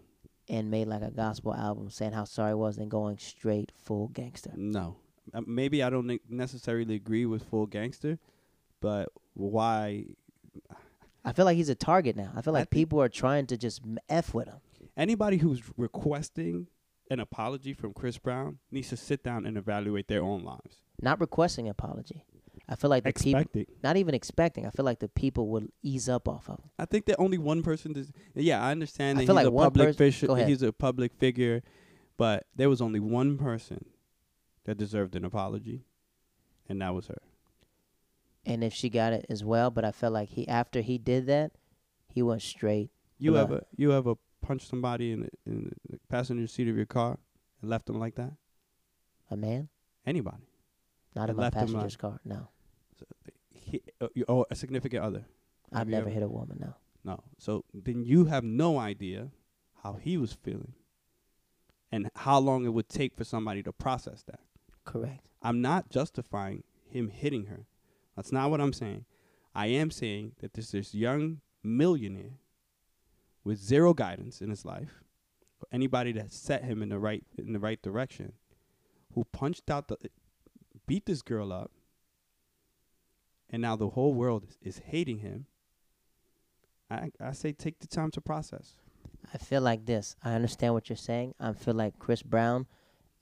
and made like a gospel album saying how sorry he was and going straight full gangster. no. Uh, maybe I don't necessarily agree with full gangster, but why? I feel like he's a target now. I feel like people are trying to just f with him. Anybody who's requesting an apology from Chris Brown needs to sit down and evaluate their own lives. Not requesting apology. I feel like the people, Expecting. not even expecting. I feel like the people would ease up off of him. I think that only one person. Does, yeah, I understand I that feel he's like a one public figure. He's a public figure, but there was only one person that deserved an apology, and that was her. And if she got it as well, but I felt like he after he did that, he went straight. You Blood. ever you ever punched somebody in the, in the passenger seat of your car and left them like that? A man, Anybody? not in my passenger's car. No, He, uh, oh, a significant other. I've never ever- hit a woman. No. No. So then you have no idea how he was feeling and how long it would take for somebody to process that. Correct. I'm not justifying him hitting her. That's not what I'm saying. I am saying that there's this young millionaire with zero guidance in his life, or anybody that set him in the right in the right direction, who punched out the beat this girl up, and now the whole world is, is hating him. I I say take the time to process. I feel like this. I understand what you're saying. I feel like Chris Brown,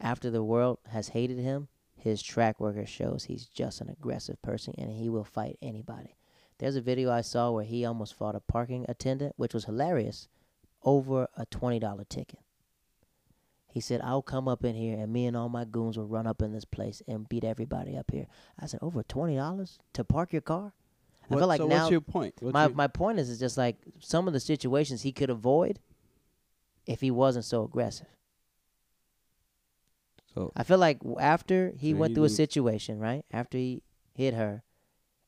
after the world has hated him, his track record shows he's just an aggressive person and he will fight anybody. There's a video I saw where he almost fought a parking attendant, which was hilarious, over a $20 ticket. He said, I'll come up in here and me and all my goons will run up in this place and beat everybody up here. I said, over $20 to park your car? I feel like so now what's your point? What's my your- my point is, is just like some of the situations he could avoid if he wasn't so aggressive. So I feel like after he So went you through a situation, right? After he hit her,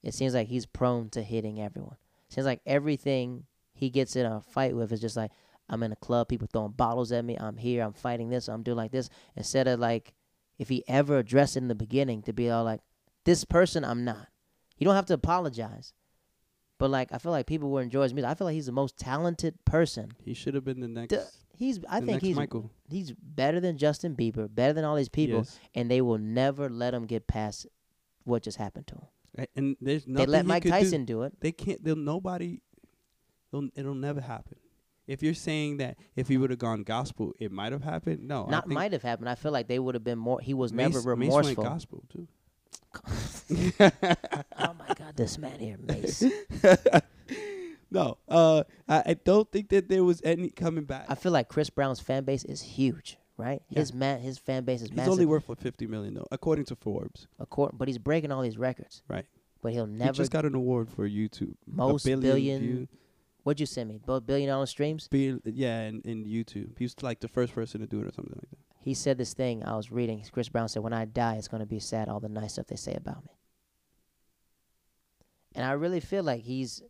it seems like he's prone to hitting everyone. Seems like everything he gets in a fight with is just like I'm in a club, people throwing bottles at me. I'm here, I'm fighting this, I'm doing like this. Instead of like, if he ever addressed it in the beginning to be all like, this person I'm not. You don't have to apologize. But like, I feel like people will enjoy his music. I feel like he's the most talented person. he should have been the next. He's, I the think he's Michael. he's better than Justin Bieber, better than all these people, Yes. and they will never let him get past what just happened to him. And there's nothing they let Mike could do. Tyson do, it. They can't. They'll nobody. It'll, it'll never happen. If you're saying that if he would have gone gospel, it might have happened. No, Not might have happened. I feel like they would have been more. He was Mase, never Mase remorseful. gospel too. [LAUGHS] oh my God, this man here, Mase. [LAUGHS] No, uh, I, I don't think that there was any coming back. I feel like Chris Brown's fan base is huge, right? Yeah. His man, his fan base is He's massive. only worth like fifty million though, according to Forbes. Accord- but he's breaking all these records. Right. But he'll never. he just got an award for YouTube. Most billion, billion- view- what'd you send me? Both billion dollar streams. bill- yeah, in, in YouTube. He was like the first person to do it or something like that. He said this thing I was reading. Chris Brown said, "When I die, it's gonna be sad. All the nice stuff they say about me." And I really feel like he's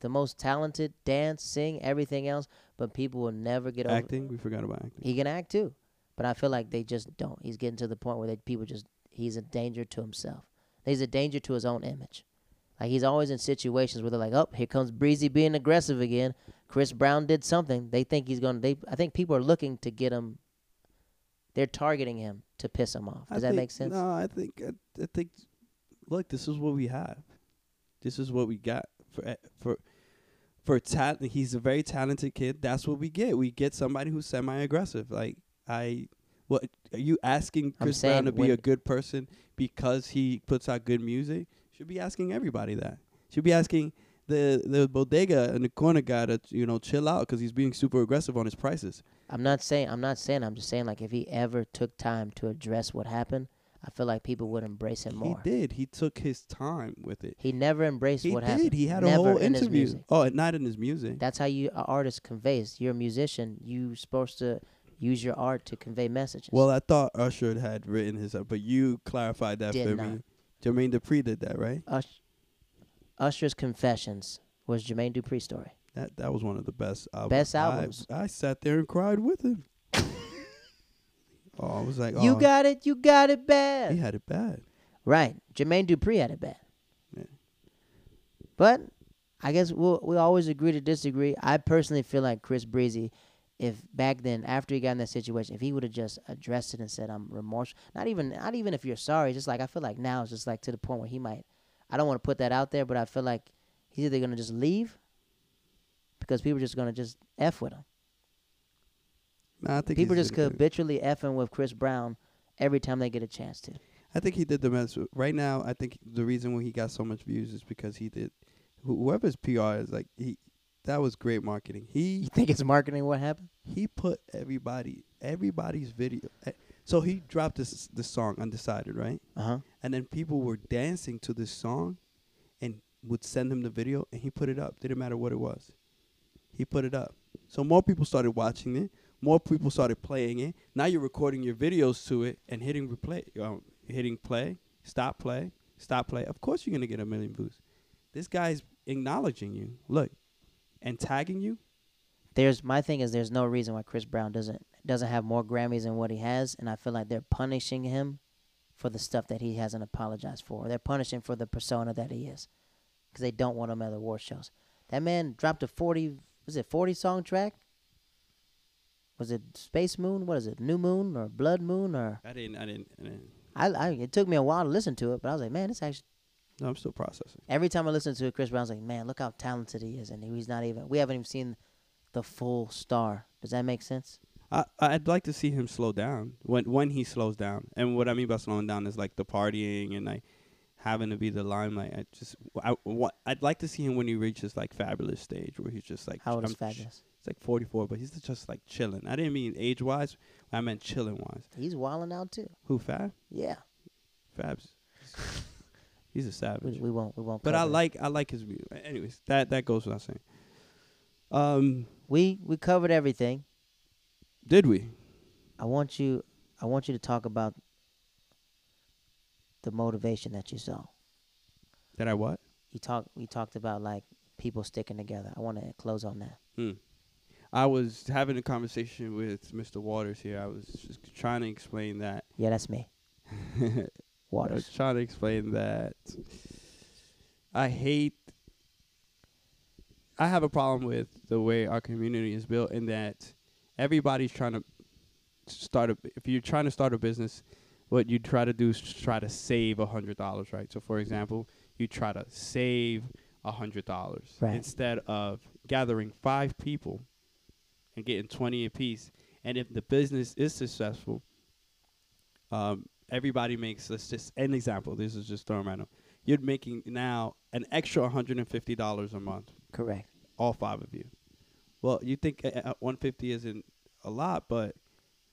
the most talented, dance, sing, everything else. But people will never get over. Acting, we forgot about acting. He can act too, but I feel like they just don't. He's getting to the point where they, people just he's a danger to himself. He's a danger to his own image. Like he's always in situations where they're like, "Oh, here comes Breezy being aggressive again." Chris Brown did something. They think he's gonna. They I think people are looking to get him. They're targeting him to piss him off. Does I that think- make sense? No, I think I, I think. Look, this is what we have. This is what we got for eh, for for talent. He's a very talented kid. That's what we get. We get somebody who's semi-aggressive. Like I, what are you asking Chris Brown to be a good person because he puts out good music? Should be asking everybody that. Should be asking the the bodega and the corner guy to you know chill out because he's being super aggressive on his prices. I'm not saying. I'm not saying. I'm just saying like if he ever took time to address what happened, I feel like people would embrace him more. He did. He took his time with it. He never embraced He what did. happened. He had a whole in his interview. music. Oh, not in his music. That's how you an artist conveys. You're a musician. You're supposed to use your art to convey messages. well, I thought Usher had written his, but you clarified that Did for not. me. Jermaine Dupri did that, right? Ush- Usher's Confessions was Jermaine Dupri's story. That that was one of the best albums. Best I- albums. I, sat there and cried with him. Oh, I was like, You oh, got it. You got it bad. He had it bad. Right. Jermaine Dupri had it bad. Yeah. But I guess we'll we always agree to disagree. I personally feel like Chris Breezy, if back then after he got in that situation, if he would have just addressed it and said I'm remorseful, not even not even if you're sorry, just like I feel like now it's just like to the point where he might. I don't want to put that out there, but I feel like he's either gonna just leave because people are just gonna just f with him. Nah, I think People just could habitually effing with Chris Brown every time they get a chance to. I think he did the best. Right now, I think the reason why he got so much views is because he did. wh- Whoever's PR is like he, that was great marketing. He [LAUGHS] You think it's marketing? What happened? he put everybody everybody's video. eh, So he dropped this this song undecided, right? Uh huh. And then people were dancing to this song, and would send him the video, and he put it up. Didn't matter what it was. He put it up. So more people started watching it. More people started playing it. Now you're recording your videos to it and hitting replay, um, hitting play, stop play, stop play. Of course you're gonna get a million views. This guy's acknowledging you. Look, and tagging you. there's my thing is there's no reason why Chris Brown doesn't doesn't have more Grammys than what he has, and I feel like they're punishing him for the stuff that he hasn't apologized for. They're punishing for the persona that he is, because they don't want him at the award shows. That man dropped a forty was it forty song track? Was it Space Moon? What is it? New Moon or Blood Moon or I didn't. I didn't. I didn't I, I it took me a while to listen to it, but I was like, man, it's actually no, I'm still processing. every time I listen to it, Chris Brown's like, man, look how talented he is, and he's not even. We haven't even seen the full star. Does that make sense? I I'd like to see him slow down when when he slows down. And what I mean by slowing down is like the partying and like having to be the limelight. I just I what I'd like to see him when he reaches like Fabolous stage where he's just like How old is I'm ch- It's like 44, but he's just like chilling. I didn't mean age wise. I meant chilling wise. He's wilding out too. Who Fab? Yeah, Fab's. [LAUGHS] He's a savage. we won't we won't. But I it. like I like his music. Anyways, that that goes without saying. Um, we we covered everything. did we? I want you I want you to talk about the motivation that you saw. Did I what? You talk we talked about like people sticking together. I want to close on that. Hmm. I was having a conversation with Mr. Waters here. I was just trying to explain that. Yeah, that's me. [LAUGHS] I was Waters. trying to explain that I hate. I have a problem with the way our community is built in that everybody's trying to start a. If you're trying to start a business, what you try to do is try to save a hundred dollars, right? So, for example, you try to save a hundred dollars Right. instead of gathering five people and getting twenty apiece. And if the business is successful, um, everybody makes let's just an example. This is just throwing random. You're making now an extra one hundred and fifty dollars a month, Correct. all five of you. Well, you think uh, uh, one fifty isn't a lot, but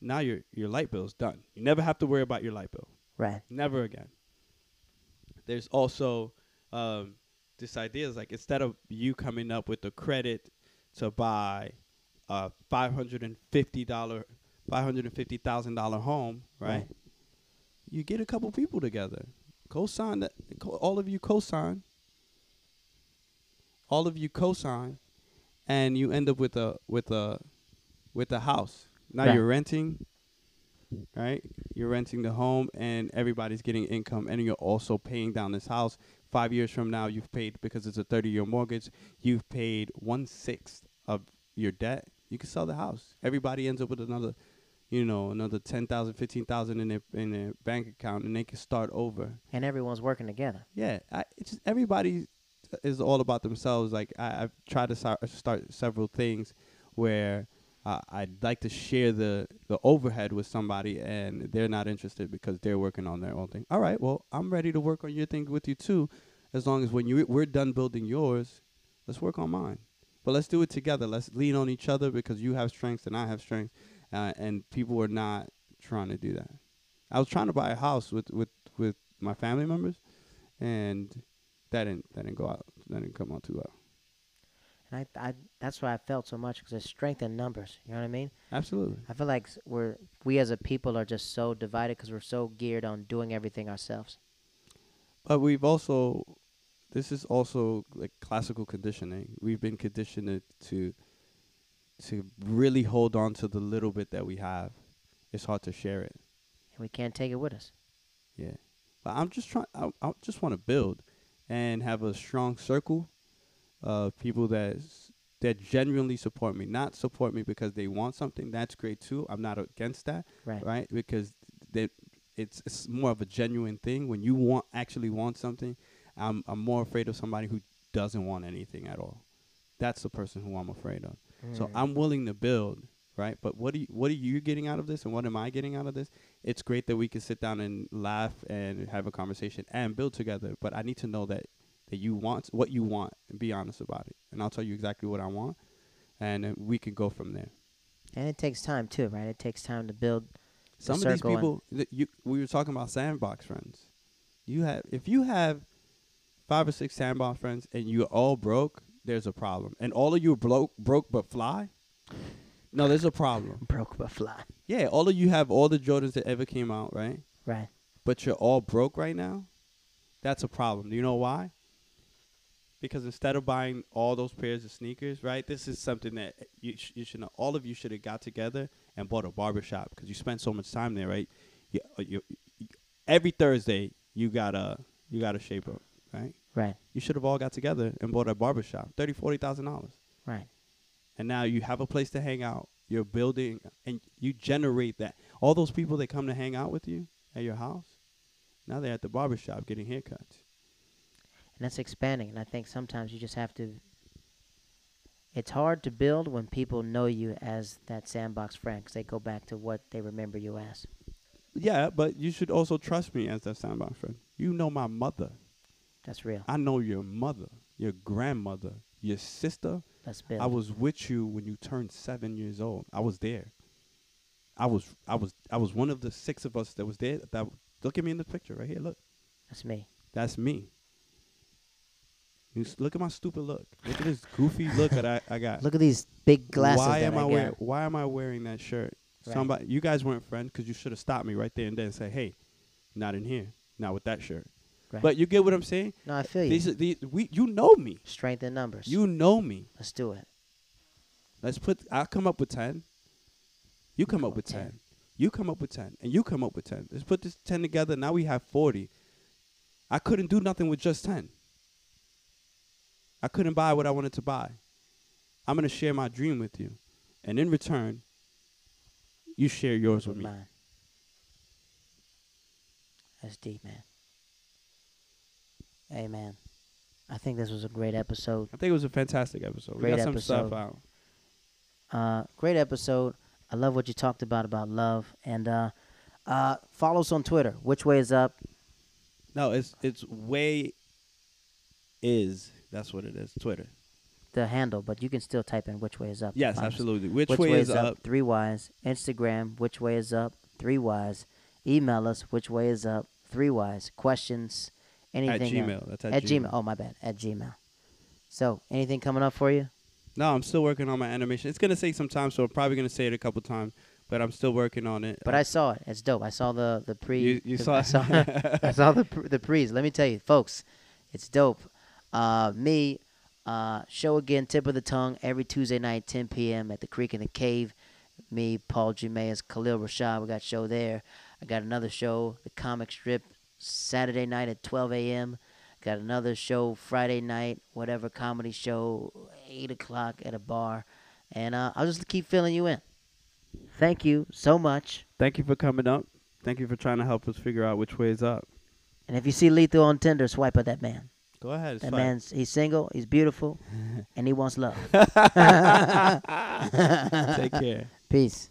now your your light bill's done. You never have to worry about your light bill. Right. Never again. There's also um, this idea is like instead of you coming up with the credit to buy a five hundred and fifty dollar, five hundred and fifty thousand dollar home, right? Right. You get a couple people together, co-sign that. All of you co-sign. All of you co-sign, and you end up with a with a with a house. Now Right. you're renting, right? You're renting the home, and everybody's getting income, and you're also paying down this house. Five years from now, you've paid because it's a 30-year mortgage. You've paid one sixth of your debt. You can sell the house. Everybody ends up with another, you know, another 10,000, 15,000 in their in their bank account, and they can start over. And everyone's working together. Yeah, I, it's just everybody is all about themselves. Like I, I've tried to start, start several things where uh, I'd like to share the the overhead with somebody, and they're not interested because they're working on their own thing. All right, well, I'm ready to work on your thing with you too, as long as when you we're done building yours, let's work on mine. But let's do it together. Let's lean on each other because you have strengths and I have strengths, uh, and people are not trying to do that. I was trying to buy a house with with with my family members, and that didn't that didn't go out. That didn't come out too well. And I, I that's why I felt so much because there's strength in numbers. You know what I mean? Absolutely. I feel like we're we as a people are just so divided because we're so geared on doing everything ourselves. But we've also, this is also like classical conditioning. We've been conditioned to, to really hold on to the little bit that we have, it's hard to share it. And we can't take it with us. Yeah, but I'm just trying. I, I just want to build and have a strong circle of people that that genuinely support me. Not support me because they want something. That's great too. I'm not against that. Right. Right. Because that it's it's more of a genuine thing when you want actually want something. I'm I'm more afraid of somebody who doesn't want anything at all. That's the person who I'm afraid of. So Mm. I'm willing to build, right? But what are you, what are you getting out of this, and what am I getting out of this? It's great that we can sit down and laugh and have a conversation and build together. But I need to know that that you want what you want and be honest about it. And I'll tell you exactly what I want, and we can go from there. And it takes time too, right? It takes time to build. the Some of these people, that you we were talking about sandbox friends. You have if you have five or six sandbox friends and you're all broke, there's a problem. And all of you broke broke but fly. No, there's a problem. [LAUGHS] broke but fly. Yeah, all of you have all the Jordans that ever came out, right? Right. But you're all broke right now. That's a problem. Do you know why? Because instead of buying all those pairs of sneakers, right? This is something that you, sh- you should know. All of you should have got together and bought a barbershop because you spent so much time there, right? You, uh, you, you, every Thursday you gotta you gotta shape up, right? Right. You should have all got together and bought a barbershop, thirty, forty thousand dollars Right. and now you have a place to hang out. You're building, and you generate that. All those people that come to hang out with you at your house, now they're at the barbershop getting haircuts. And that's expanding. And I think sometimes you just have to. It's hard to build when people know you as that sandbox friend 'cause they go back to what they remember you as. Yeah, but you should also trust me as that sandbox friend. You know my mother. That's real. I know your mother, your grandmother, your sister. Let's build. I was with you when you turned seven years old. I was there. I was, I was, I was one of the six of us that was there. That look at me in the picture right here. Look. That's me. That's me. You look at my stupid look. Look at this goofy look that I, I got. [LAUGHS] Look at these big glasses why am I, I, wearing? Why am I wearing that shirt? Right. Somebody, you guys weren't friends because you should have stopped me right there and then say, "Hey, not in here, not with that shirt." Right. But you get what I'm saying? no, I feel you. These, are- these, we, you know me. Strength in numbers. You know me. Let's do it. Let's put. I'll come up with ten. You come up with 10. You come up with ten, and you come up with ten. Let's put this ten together. Now we have forty. I couldn't do nothing with just ten. I couldn't buy what I wanted to buy. I'm gonna share my dream with you, and in return, you share yours with with me. mine. That's deep, man. Hey, man. I think this was a great episode. I think it was a fantastic episode. Great we got some stuff episode. out. Uh, great episode. I love what you talked about about love. And uh, uh, follow us on Twitter. Which way is up? No, it's it's way is that's what it is. Twitter. The handle, but you can still type in which way is up. Yes, absolutely. Which, Which way, is up? Three Y's. Instagram. Which way is up? Three Y's. Email us. Which way is up? Three Y's. Questions. At Anything. uh, Gmail. That's at, at Gmail. Oh, my bad. At Gmail. So, anything coming up for you? No, I'm still working on my animation. It's gonna take some time, so I'm probably gonna say it a couple times, but I'm still working on it. But I saw it. It's dope. I saw the the pre. You- you the- saw I saw, [LAUGHS] [LAUGHS] I saw the the pre's. Let me tell you, folks, it's dope. Uh, me, uh, show again, tip of the tongue every Tuesday night, 10 p.m. at the Creek and the Cave. Me, Paul Jumeas, Khalil Rashad. We got show there. I got another show, the comic strip, Saturday night at 12 a.m. Got another show Friday night, whatever comedy show, 8 o'clock at a bar. And uh, I'll just keep filling you in. Thank you so much. Thank you for coming up. Thank you for trying to help us figure out which way is up. And if you see Lethal on Tinder, swipe at that man. Go ahead. That fine. man's he's single, he's beautiful, [LAUGHS] and he wants love. [LAUGHS] [LAUGHS] Take care. Peace.